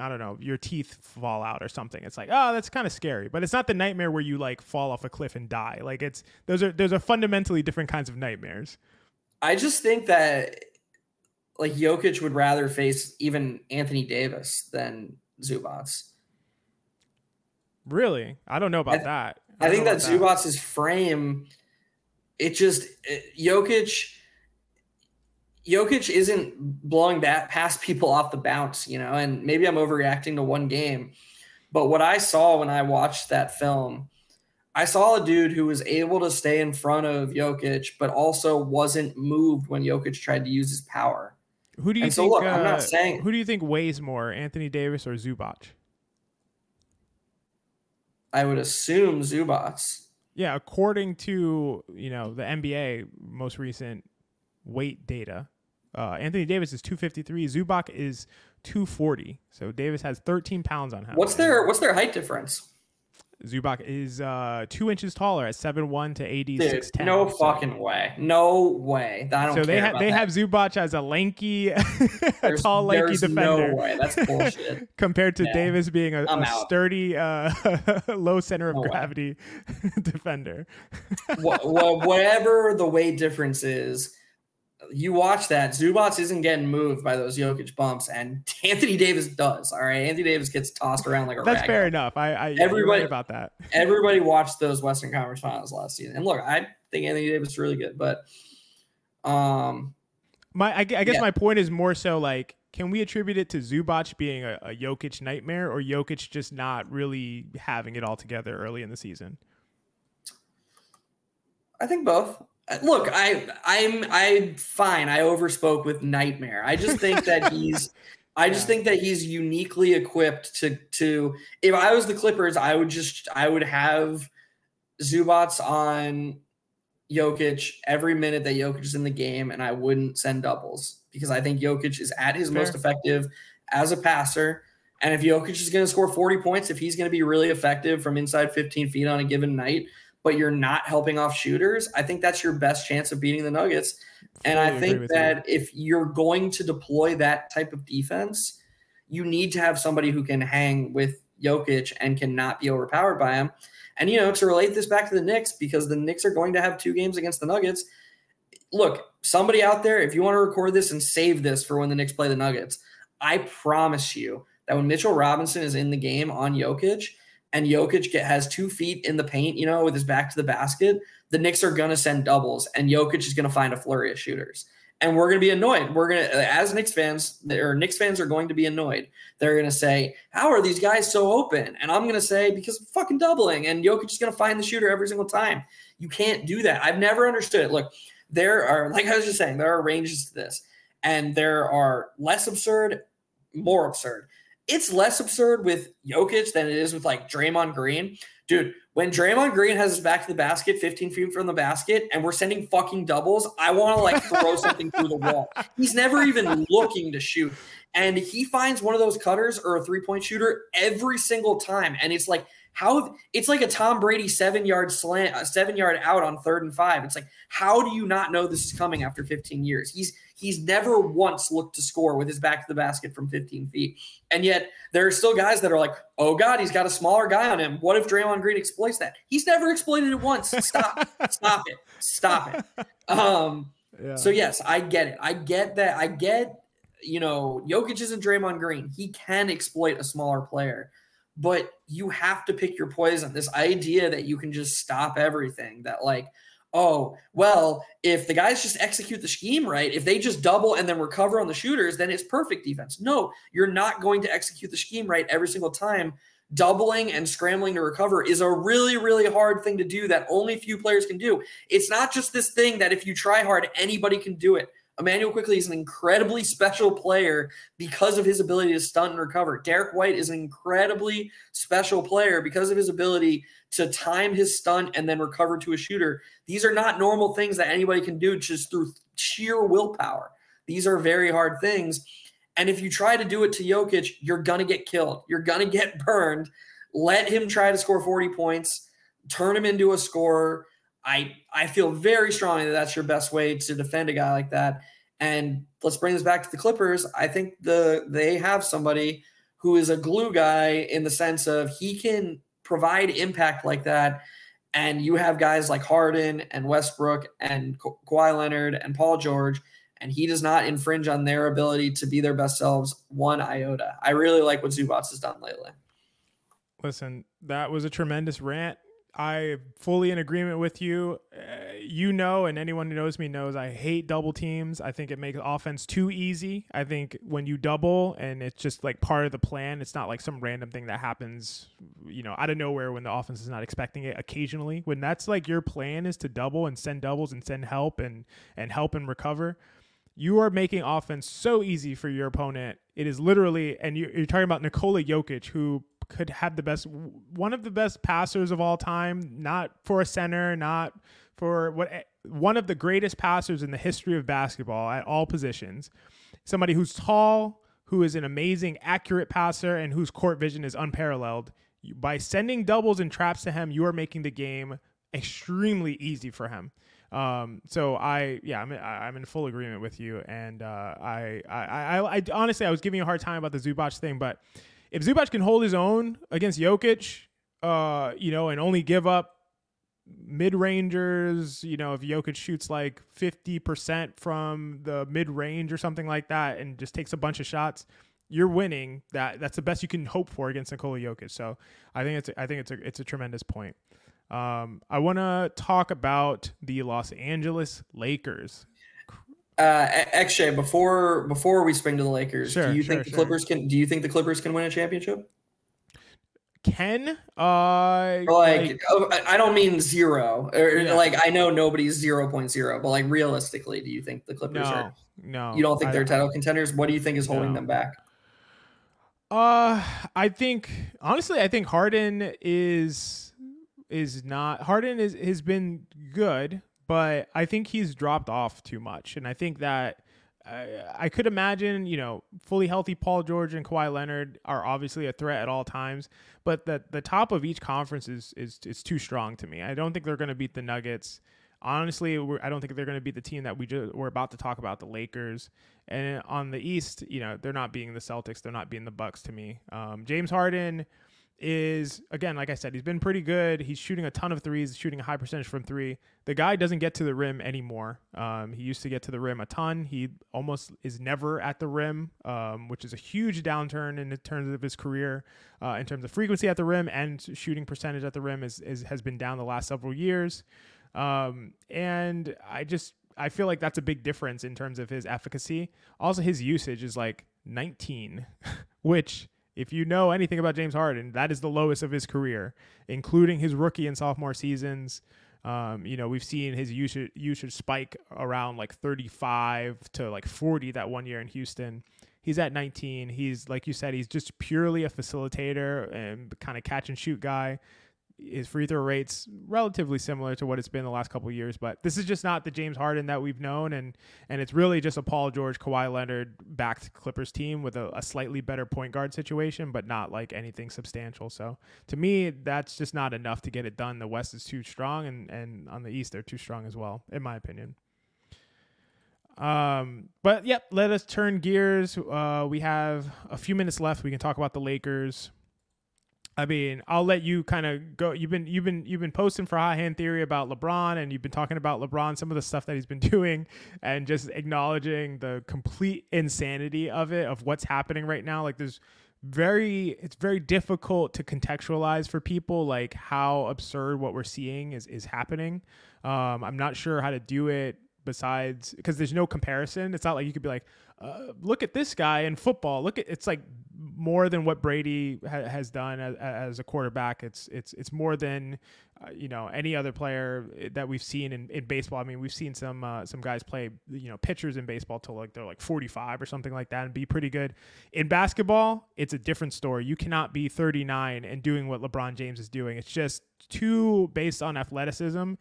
Speaker 1: I don't know your teeth fall out or something. It's like oh that's kind of scary, but it's not the nightmare where you like fall off a cliff and die. Like it's those are those are fundamentally different kinds of nightmares.
Speaker 2: I just think that like Jokic would rather face even Anthony Davis than Zubac.
Speaker 1: Really, I don't know about I, that.
Speaker 2: I, I think that Zubac's frame it just it, Jokic Jokic isn't blowing back past people off the bounce, you know, and maybe I'm overreacting to one game. But what I saw when I watched that film, I saw a dude who was able to stay in front of Jokic, but also wasn't moved when Jokic tried to use his power.
Speaker 1: Who do you and think? So look, uh, I'm not saying who do you think weighs more, Anthony Davis or Zubac?
Speaker 2: I would assume Zubac.
Speaker 1: Yeah, according to you know the NBA most recent weight data, uh, Anthony Davis is 253. Zubac is 240. So Davis has 13 pounds on him.
Speaker 2: What's their What's their height difference?
Speaker 1: Zubac is uh, two inches taller at seven one to AD six ten.
Speaker 2: No so. fucking way. No way. I don't.
Speaker 1: So they have they that. have Zubac as a lanky, a tall lanky defender.
Speaker 2: No way. That's bullshit.
Speaker 1: compared to yeah. Davis being a, a sturdy, uh, low center of no gravity defender.
Speaker 2: well, whatever the weight difference is, you watch that. Zubac isn't getting moved by those Jokic bumps, and Anthony Davis does. All right, Anthony Davis gets tossed around like a.
Speaker 1: That's fair enough. I, I everybody right about that.
Speaker 2: everybody watched those Western Conference Finals last season, and look, I think Anthony Davis is really good, but um,
Speaker 1: my I, I guess yeah. my point is more so like, can we attribute it to Zubac being a, a Jokic nightmare, or Jokic just not really having it all together early in the season?
Speaker 2: I think both look, I I'm I'm fine. I overspoke with nightmare. I just think that he's I just think that he's uniquely equipped to to if I was the Clippers, I would just I would have Zubac on Jokic every minute that Jokic is in the game, and I wouldn't send doubles because I think Jokic is at his Fair. most effective as a passer. And if Jokic is going to score 40 points, if he's going to be really effective from inside 15 feet on a given night, but you're not helping off shooters, I think that's your best chance of beating the Nuggets. And I think that you. if you're going to deploy that type of defense, you need to have somebody who can hang with Jokic and cannot be overpowered by him. And you know, to relate this back to the Knicks, because the Knicks are going to have two games against the Nuggets. Look, somebody out there, if you want to record this and save this for when the Knicks play the Nuggets, I promise you that when Mitchell Robinson is in the game on Jokic, and Jokic get, has two feet in the paint, you know, with his back to the basket, the Knicks are to send doubles, and Jokic is to find a flurry of shooters. And we're to be annoyed. We're to, as Knicks fans, or Knicks fans are going to be annoyed. They're to say, How are these guys so open? And I'm to say, Because fucking doubling. And Jokic is to find the shooter every single time. You can't do that. I've never understood it. Look, there are, like I was just saying, there are ranges to this, and there are less absurd, more absurd it's less absurd with Jokic than it is with like Draymond Green. Dude, when Draymond Green has his back to the basket, 15 feet from the basket, and we're sending fucking doubles, I want to like throw something through the wall. He's never even looking to shoot. And he finds one of those cutters or a three point shooter every single time. And it's like, how it's like a Tom Brady seven yard slant, a seven yard out on third and five. It's like, how do you not know this is coming after 15 years? He's he's never once looked to score with his back to the basket from 15 feet. And yet there are still guys that are like, oh God, he's got a smaller guy on him. What if Draymond Green exploits that? He's never exploited it once. Stop. Stop it. Stop it. Um, yeah. so yes, I get it. I get that. I get, you know, Jokic isn't Draymond Green. He can exploit a smaller player but you have to pick your poison. This idea that you can just stop everything, that like, oh, well, if the guys just execute the scheme right, if they just double and then recover on the shooters, then it's perfect defense. No, you're not going to execute the scheme right every single time. Doubling and scrambling to recover is a really, really hard thing to do that only few players can do. It's not just this thing that if you try hard, anybody can do it. Immanuel Quickley is an incredibly special player because of his ability to stunt and recover. Derrick White is an incredibly special player because of his ability to time his stunt and then recover to a shooter. These are not normal things that anybody can do just through sheer willpower. These are very hard things. And if you try to do it to Jokic, you're going to get killed. You're going to get burned. Let him try to score 40 points, turn him into a scorer I I feel very strongly that that's your best way to defend a guy like that. And let's bring this back to the Clippers. I think the they have somebody who is a glue guy in the sense of he can provide impact like that. And you have guys like Harden and Westbrook and Ka- Kawhi Leonard and Paul George, and he does not infringe on their ability to be their best selves one iota. I really like what Zubac has done lately.
Speaker 1: Listen, that was a tremendous rant. I fully in agreement with you. Uh, you know, and anyone who knows me knows I hate double teams. I think it makes offense too easy. I think when you double and it's just like part of the plan, it's not like some random thing that happens, you know, out of nowhere when the offense is not expecting it. Occasionally, when that's like your plan is to double and send doubles and send help and and help and recover, you are making offense so easy for your opponent. It is literally, and you, are talking about Nikola Jokic, who could have the best one of the best passers of all time, not for a center, not for what one of the greatest passers in the history of basketball at all positions. Somebody who's tall, who is an amazing accurate passer and whose court vision is unparalleled. By sending doubles and traps to him, you are making the game extremely easy for him. Um, so I, yeah, I'm, I'm in full agreement with you. And, uh, I, I, I, I, honestly, I was giving you a hard time about the Zubac thing, but if Zubac can hold his own against Jokic, uh, you know, and only give up mid rangers, you know, if Jokic shoots like 50% from the mid range or something like that and just takes a bunch of shots, you're winning. That that's the best you can hope for against Nikola Jokic. So I think it's I think it's a it's a tremendous point. Um, I want to talk about the Los Angeles Lakers.
Speaker 2: Uh, XJ, before before we spring to the Lakers, sure, do you sure, think the sure. Clippers can? Do you think the Clippers can win a championship?
Speaker 1: Can uh
Speaker 2: like, like oh, I don't mean zero or yeah. like I know nobody's 0.0 but like realistically do you think the Clippers
Speaker 1: no,
Speaker 2: are
Speaker 1: no
Speaker 2: you don't think they're title contenders what do you think is holding no. them back
Speaker 1: uh I think honestly I think Harden is is not Harden is has been good but I think he's dropped off too much and I think that I could imagine, you know, fully healthy Paul George and Kawhi Leonard are obviously a threat at all times, but the the top of each conference is is is too strong to me. I don't think they're going to beat the Nuggets. Honestly, I don't think they're going to beat the team that we just, we're about to talk about, the Lakers. And on the East, you know, they're not being the Celtics, they're not being the Bucks to me. Um, James Harden is again, like I said, he's been pretty good. He's shooting a ton of threes, shooting a high percentage from three. The guy doesn't get to the rim anymore. Um, he used to get to the rim a ton. He almost is never at the rim, um, which is a huge downturn in terms of his career. Uh, in terms of frequency at the rim and shooting percentage at the rim is, is has been down the last several years. Um, and I just I feel like that's a big difference in terms of his efficacy. Also, his usage is like 19, which if you know anything about James Harden, that is the lowest of his career, including his rookie and sophomore seasons. Um, you know, we've seen his usage, usage spike around like 35 to like 40 that one year in Houston. He's at 19. He's, like you said, he's just purely a facilitator and kind of catch and shoot guy his free throw rates relatively similar to what it's been the last couple years, but this is just not the James Harden that we've known, and and it's really just a Paul George, Kawhi Leonard backed Clippers team with a, a slightly better point guard situation, but not like anything substantial. So to me, that's just not enough to get it done. The West is too strong, and and on the East they're too strong as well, in my opinion. Um, but yep, let us turn gears. Uh, we have a few minutes left. We can talk about the Lakers. I mean, I'll let you kind of go. You've been you've been you've been posting for hot hand theory about LeBron, and you've been talking about LeBron, some of the stuff that he's been doing, and just acknowledging the complete insanity of it, of what's happening right now. Like, there's very it's very difficult to contextualize for people like how absurd what we're seeing is is happening. Um, I'm not sure how to do it besides because there's no comparison. It's not like you could be like, uh, look at this guy in football. Look at it's like more than what Brady ha- has done as, as, a quarterback. It's it's it's more than uh, you know any other player that we've seen in, in baseball. I mean, we've seen some uh, some guys play you know pitchers in baseball till like they're like 45 or something like that and be pretty good. In basketball, it's a different story. You cannot be 39 and doing what LeBron James is doing. It's just too based on athleticism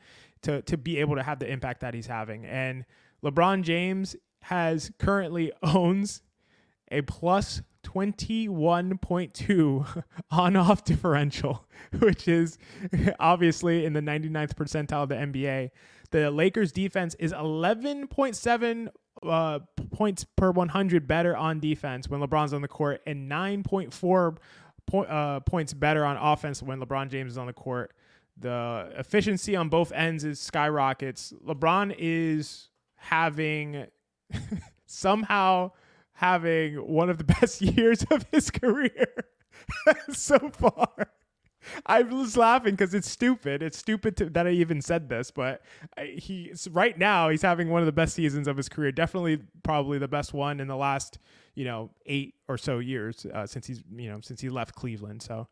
Speaker 1: to to be able to have the impact that he's having. And LeBron James has currently owns a plus 21.2 on off differential, which is obviously in the 99th percentile of the NBA. The Lakers defense is 11.7 uh, points per 100 better on defense when LeBron's on the court and 9.4 po- uh, points better on offense when LeBron James is on the court. The efficiency on both ends is skyrockets. LeBron is having somehow having one of the best years of his career so far. I was laughing because it's stupid. It's stupid to, that I even said this, but he right now he's having one of the best seasons of his career. Definitely, probably the best one in the last you know eight or so years uh, since he's you know since he left Cleveland. So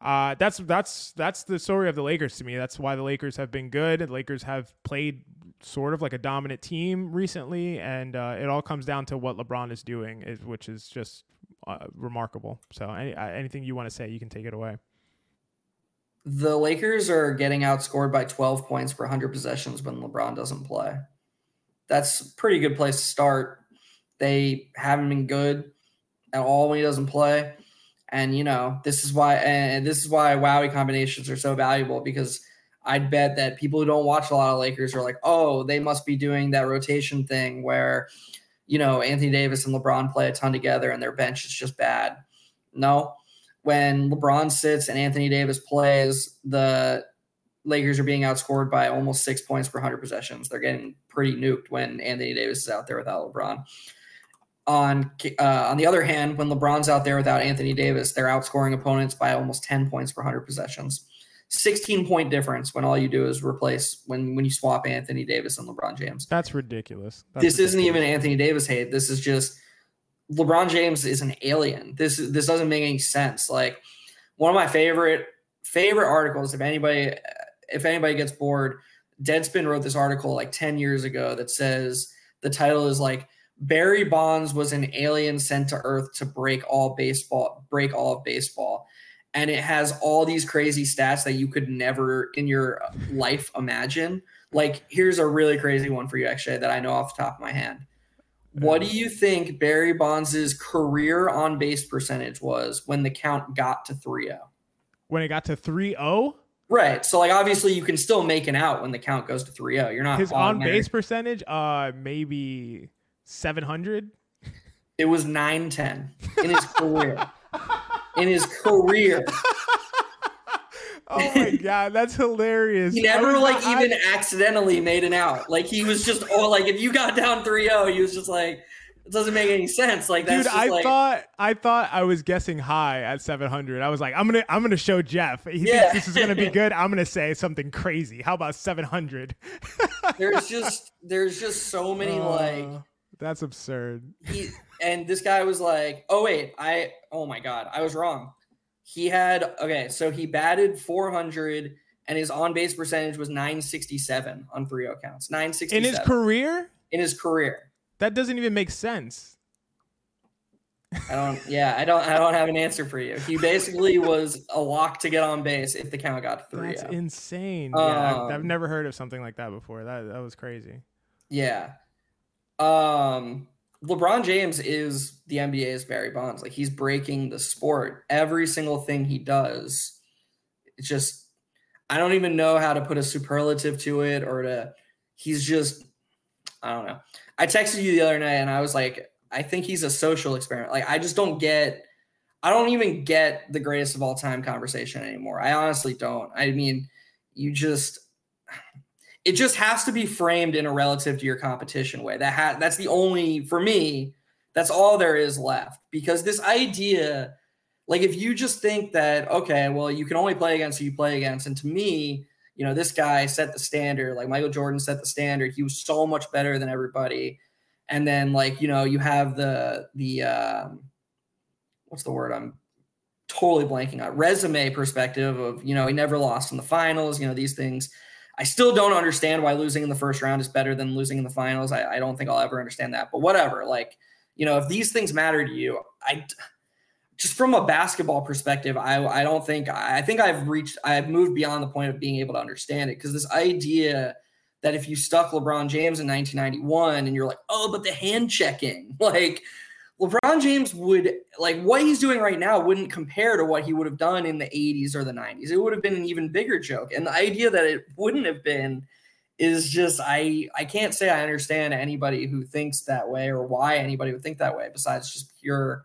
Speaker 1: uh, that's that's that's the story of the Lakers to me. That's why the Lakers have been good. The Lakers have played sort of like a dominant team recently, and uh, it all comes down to what LeBron is doing, is, which is just uh, remarkable. So, any, uh, anything you want to say, you can take it away
Speaker 2: the Lakers are getting outscored by 12 points per 100 possessions when LeBron doesn't play. That's a pretty good place to start. They haven't been good at all when he doesn't play. And you know, this is why and this is why WOWY combinations are so valuable because I'd bet that people who don't watch a lot of Lakers are like, "Oh, they must be doing that rotation thing where you know, Anthony Davis and LeBron play a ton together and their bench is just bad." No, when LeBron sits and Anthony Davis plays, the Lakers are being outscored by almost six points per 100 possessions. They're getting pretty nuked when Anthony Davis is out there without LeBron. On uh, on the other hand, when LeBron's out there without Anthony Davis, they're outscoring opponents by almost 10 points per 100 possessions. 16 point difference when all you do is replace when when you swap Anthony Davis and LeBron James.
Speaker 1: That's ridiculous. That's
Speaker 2: this
Speaker 1: ridiculous.
Speaker 2: isn't even Anthony Davis hate. This is just LeBron James is an alien. This this doesn't make any sense. Like one of my favorite favorite articles. If anybody if anybody gets bored, Deadspin wrote this article like ten years ago that says the title is like Barry Bonds was an alien sent to Earth to break all baseball, break all of baseball. And it has all these crazy stats that you could never in your life imagine. Like, here's a really crazy one for you, actually, that I know off the top of my hand. What do you think Barry Bonds' career on base percentage was when the count got to 3 0?
Speaker 1: When it got to 3 0?
Speaker 2: Right. So, like, obviously, you can still make an out when the count goes to 3 0. You're not
Speaker 1: his on base percentage, uh, maybe 700.
Speaker 2: It was 910 in his career. in his career.
Speaker 1: Oh my god, that's hilarious.
Speaker 2: he never like not, even I... accidentally made an out. Like he was just oh like if you got down 3-0, he was just like it doesn't make any sense. Like that's
Speaker 1: Dude, I
Speaker 2: like...
Speaker 1: thought I thought I was guessing high at 700. I was like, I'm gonna I'm gonna show Geoff. He yeah. thinks this is gonna be good. I'm gonna say something crazy. How about 700?
Speaker 2: there's just there's just so many uh, like
Speaker 1: that's absurd.
Speaker 2: He, and this guy was like, "Oh wait, I oh my god, I was wrong. He had okay, so he batted 400 and his on base percentage was 967 on 3 0 counts. 967
Speaker 1: in his career.
Speaker 2: In his career,
Speaker 1: that doesn't even make sense.
Speaker 2: I don't. Yeah, I don't. I don't have an answer for you. He basically was a lock to get on base if the count got to three.
Speaker 1: That's insane. Um, yeah, I've, I've never heard of something like that before. That that was crazy.
Speaker 2: Yeah. Um. LeBron James is the NBA's Barry Bonds. Like he's breaking the sport. Every single thing he does, it's just I don't even know how to put a superlative to it or to he's just I don't know. I texted you the other night and I was like, I think he's a social experiment. Like I just don't get I don't even get the greatest of all time conversation anymore. I honestly don't. I mean, you just it just has to be framed in a relative to your competition way. That ha- that's the only for me. That's all there is left because this idea, like if you just think that okay, well you can only play against who you play against, and to me, you know this guy set the standard. Like Michael Jordan set the standard. He was so much better than everybody. And then like you know you have the the um, what's the word I'm totally blanking on resume perspective of you know he never lost in the finals. You know these things I still don't understand why losing in the first round is better than losing in the finals. I, I don't think I'll ever understand that. But whatever. Like, you know, if these things matter to you, I just from a basketball perspective, I I don't think I think I've reached I've moved beyond the point of being able to understand it because this idea that if you stuck LeBron James in 1991 and you're like, oh, but the hand checking, like LeBron James would like what he's doing right now wouldn't compare to what he would have done in the 80s or the 90s. It would have been an even bigger joke. And the idea that it wouldn't have been is just I I can't say I understand anybody who thinks that way or why anybody would think that way besides just pure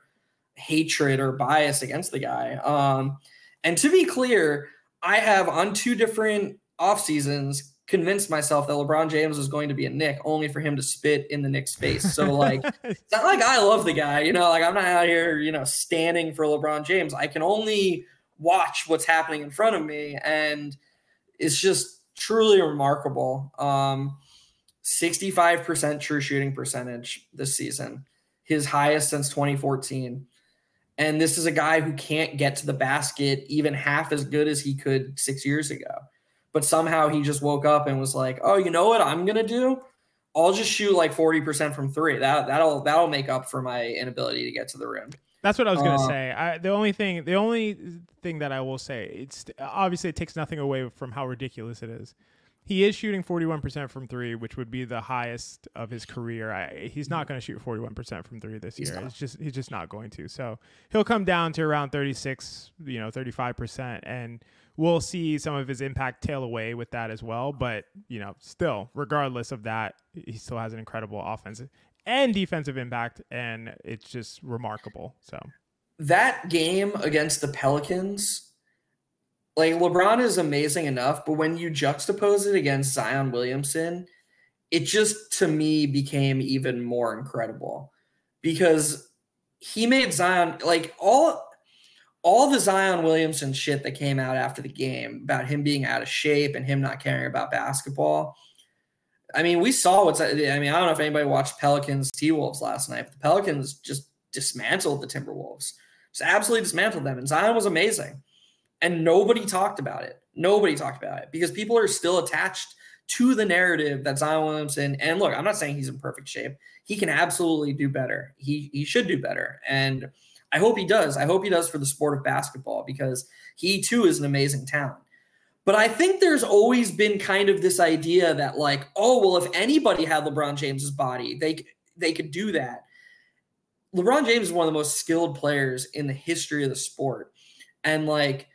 Speaker 2: hatred or bias against the guy. Um and to be clear, I have on two different off seasons convinced myself that LeBron James was going to be a Knick only for him to spit in the Knicks face. So like it's not like I love the guy, you know, like I'm not out here, you know, standing for LeBron James. I can only watch what's happening in front of me and it's just truly remarkable. Um 65% true shooting percentage this season, his highest since 2014. And this is a guy who can't get to the basket even half as good as he could six years ago but somehow he just woke up and was like, "Oh, you know what I'm gonna do? I'll just shoot like 40% from three. That that'll that'll make up for my inability to get to the rim."
Speaker 1: That's what I was gonna uh, say. I, the only thing, the only thing that I will say, it's obviously it takes nothing away from how ridiculous it is. He is shooting 41% from three, which would be the highest of his career. I, he's not going to shoot 41% from three this year. It's just he's just not going to. So he'll come down to around 36, you know, 35%, and we'll see some of his impact tail away with that as well. But, you know, still, regardless of that, he still has an incredible offensive and defensive impact, and it's just remarkable. So
Speaker 2: that game against the Pelicans, like LeBron is amazing enough, but when you juxtapose it against Zion Williamson, it just to me became even more incredible because he made Zion like all all the Zion Williamson shit that came out after the game about him being out of shape and him not caring about basketball. I mean, we saw what's. I mean, I don't know if anybody watched Pelicans T Wolves last night. but the Pelicans just dismantled the Timberwolves, just absolutely dismantled them. And Zion was amazing, and nobody talked about it. Nobody talked about it because people are still attached to the narrative that Zion Williamson. And look, I'm not saying he's in perfect shape. He can absolutely do better. He he should do better. And I hope he does. I hope he does for the sport of basketball because he too is an amazing talent. But I think there's always been kind of this idea that like, oh, well, if anybody had LeBron James's body, they they could do that. LeBron James is one of the most skilled players in the history of the sport. And like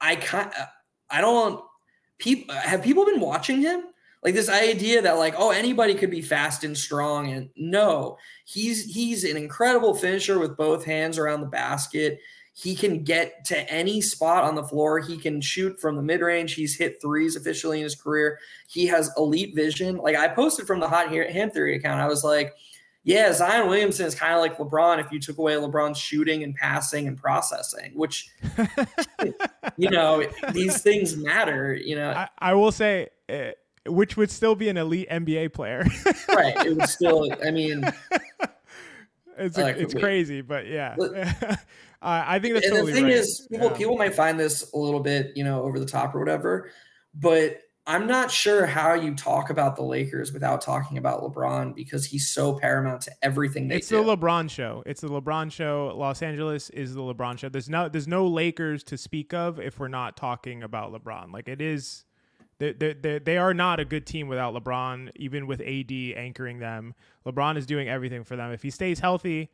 Speaker 2: I kind I don't people have people been watching him? Like this idea that like oh anybody could be fast and strong and no he's he's an incredible finisher with both hands around the basket. He can get to any spot on the floor. He can shoot from the mid-range. He's hit threes officially in his career. He has elite vision. Like i posted from the hot hand theory account. I was like yeah zion williamson is kind of like lebron if you took away lebron's shooting and passing and processing which you know these things matter you know?
Speaker 1: I, I will say uh, which would still be an elite NBA player.
Speaker 2: right. It would still. I mean,
Speaker 1: it's like, it's wait. crazy, but yeah. uh, I think that's
Speaker 2: and
Speaker 1: totally
Speaker 2: the thing
Speaker 1: right.
Speaker 2: is, people
Speaker 1: yeah.
Speaker 2: people might find this a little bit, you know, over the top or whatever, but I'm not sure how you talk about the Lakers without talking about LeBron because he's so paramount to everything they
Speaker 1: it's
Speaker 2: do.
Speaker 1: the LeBron show. It's the LeBron show. Los Angeles is the LeBron show. There's no there's no Lakers to speak of if we're not talking about LeBron. Like it is they, they, they are not a good team without LeBron, even with AD anchoring them. LeBron is doing everything for them. If he stays healthy,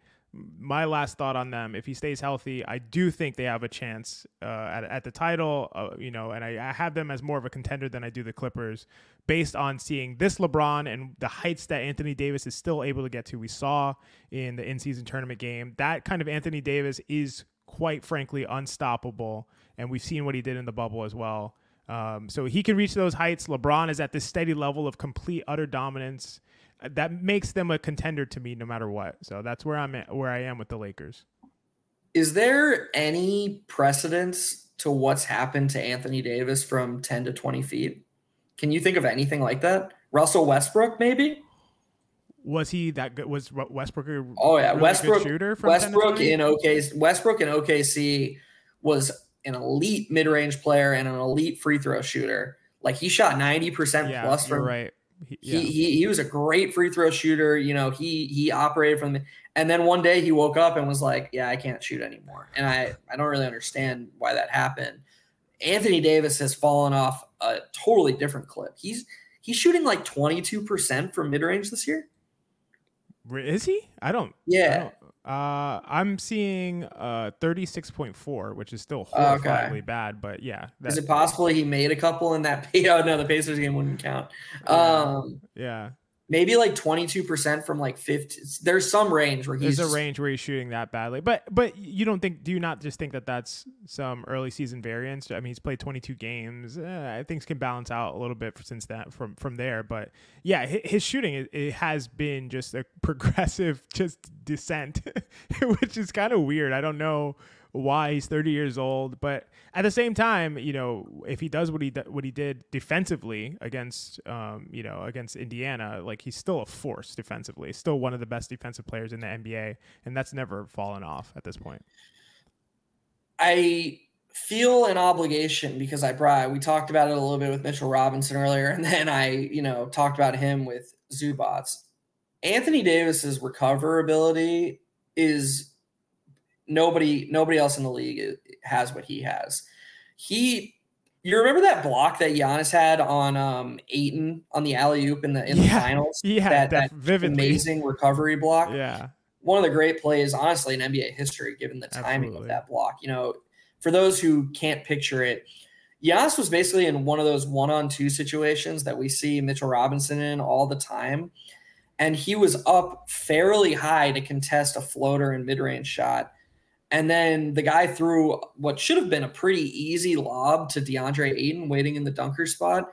Speaker 1: my last thought on them, if he stays healthy, I do think they have a chance uh, at, at the title, uh, you know, and I, I, have them as more of a contender than I do the Clippers based on seeing this LeBron and the heights that Anthony Davis is still able to get to. We saw in the in season tournament game that kind of Anthony Davis is quite frankly unstoppable. And we've seen what he did in the bubble as well. Um, so he can reach those heights. LeBron is at this steady level of complete utter dominance uh, that makes them a contender to me no matter what. So that's where I'm at, where I am with the Lakers.
Speaker 2: Is there any precedence to what's happened to Anthony Davis from 10 to 20 feet? Can you think of anything like that? Russell Westbrook, maybe?
Speaker 1: Was he that good? Was Westbrook a
Speaker 2: oh yeah
Speaker 1: really
Speaker 2: Westbrook
Speaker 1: shooter?
Speaker 2: Westbrook in OKC. Westbrook in OKC was an elite mid-range player and an elite free throw shooter. Like he shot 90%
Speaker 1: yeah,
Speaker 2: plus from
Speaker 1: right.
Speaker 2: He, yeah. he, he, he was a great free throw shooter. You know, he he operated from the and then one day he woke up and was like, Yeah, I can't shoot anymore. And I, I don't really understand why that happened. Anthony Davis has fallen off a totally different clip. He's he's shooting like 22% from mid range this year.
Speaker 1: Is he? I don't
Speaker 2: yeah.
Speaker 1: Uh, I'm seeing uh 36.4, which is still
Speaker 2: Oh, okay.
Speaker 1: horrifyingly bad, but yeah,
Speaker 2: Is it possible he made a couple in that? Oh no, the Pacers game wouldn't count. Um,
Speaker 1: yeah.
Speaker 2: maybe like 22% from like 50. There's some range where he's
Speaker 1: There's a range where he's shooting that badly, but but you don't think? Do you not just think that that's some early season variance? I mean, he's played 22 games. Uh, things can balance out a little bit since that from from there. But yeah, hi- his shooting it has been just a progressive just descent, which is kind of weird. I don't know why he's 30 years old, but at the same time, you know, if he does what he what he did defensively against, um, you know, against Indiana, like he's still a force defensively, still one of the best defensive players in the NBA, and that's never fallen off at this point.
Speaker 2: I feel an obligation because I brought we talked about it a little bit with Mitchell Robinson earlier, and then I, you know, talked about him with Zubac. Anthony Davis's recoverability is nobody nobody else in the league has what he has. He you remember that block that Giannis had on um Ayton on the alley oop in the in the
Speaker 1: Yeah.
Speaker 2: finals?
Speaker 1: Yeah,
Speaker 2: that, that
Speaker 1: vividly.
Speaker 2: amazing recovery block
Speaker 1: Yeah,
Speaker 2: one of the great plays, honestly, in NBA history, given the timing
Speaker 1: Absolutely.
Speaker 2: of that block. You know, for those who can't picture it, Giannis was basically in one of those one-on-two situations that we see Mitchell Robinson in all the time, and he was up fairly high to contest a floater and mid-range shot. And then the guy threw what should have been a pretty easy lob to DeAndre Ayton waiting in the dunker spot.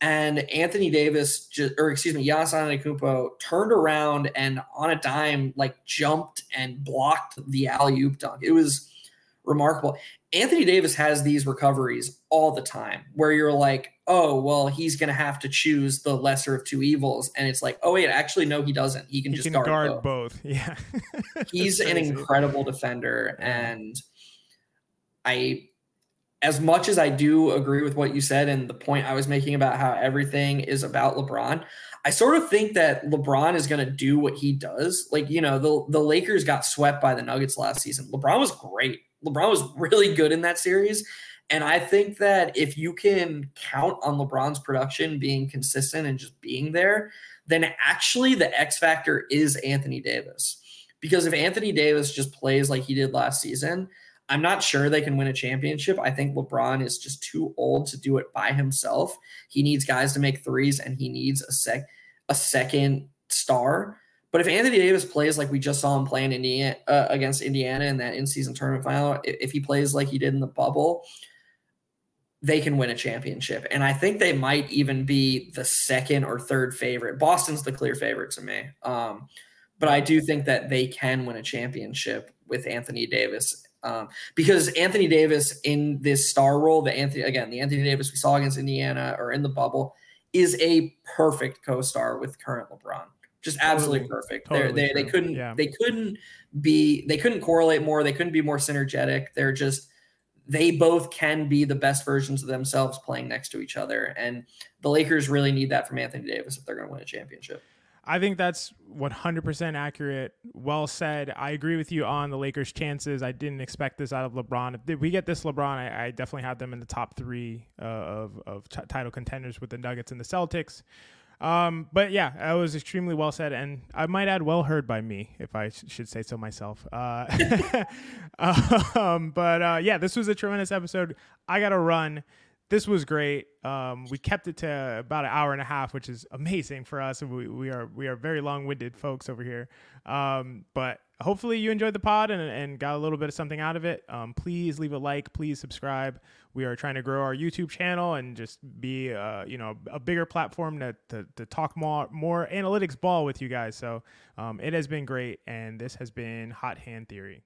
Speaker 2: And Anthony Davis, just, or excuse me, Giannis Antetokounmpo turned around and on a dime, like jumped and blocked the alley oop dunk. It was remarkable. Anthony Davis has these recoveries all the time where you're like, oh, well, he's going to have to choose the lesser of two evils. And it's like, oh, wait, actually, no, he doesn't. He can
Speaker 1: he
Speaker 2: just
Speaker 1: can
Speaker 2: guard,
Speaker 1: guard,
Speaker 2: both.
Speaker 1: both. Yeah,
Speaker 2: he's an incredible defender. And i as much as i do agree with what you said and the point i was making about how everything is about lebron i sort of think that lebron is going to do what he does. Like you know the, the lakers got swept by the nuggets last season. Lebron was great. Lebron was really good in that series and i think that if you can count on lebron's production being consistent and just being there then actually the x factor is anthony davis because if Anthony Davis just plays like he did last season, I'm not sure they can win a championship. I think LeBron is just too old to do it by himself. He needs guys to make threes and he needs a sec a second star. But if Anthony Davis plays like we just saw him playing Indiana uh, against Indiana in that in-season tournament final, if, if he plays like he did in the bubble, they can win a championship. And I think they might even be the second or third favorite. Boston's the clear favorite to me. Um, but I do think that they can win a championship with Anthony Davis um, because Anthony Davis in this star role, the Anthony again, the Anthony Davis we saw against Indiana or in the bubble is a perfect co-star with current LeBron. Just absolutely
Speaker 1: Totally.
Speaker 2: perfect.
Speaker 1: Totally
Speaker 2: they they couldn't
Speaker 1: Yeah.
Speaker 2: they couldn't be they couldn't correlate more. They couldn't be more synergetic. They're just they both can be the best versions of themselves playing next to each other. And the Lakers really need that from Anthony Davis if they're going to win a championship.
Speaker 1: I think that's 100% accurate. Well said. I agree with you on the Lakers' chances. I didn't expect this out of LeBron. If we get this LeBron, I, I definitely have them in the top three uh, of, of t- title contenders with the Nuggets and the Celtics. Um, but yeah, that was extremely well said, and I might add, well heard by me, if I sh- should say so myself. Uh, um, but uh, yeah, this was a tremendous episode. I got to run. This was great. Um, we kept it to about an hour and a half, which is amazing for us. We, we are we are very long winded folks over here. Um, but hopefully you enjoyed the pod and, and got a little bit of something out of it. Um, please leave a like. Please subscribe. We are trying to grow our YouTube channel and just be uh, you know a bigger platform to, to, to talk more more analytics ball with you guys. So um, it has been great, and this has been Hot Hand Theory.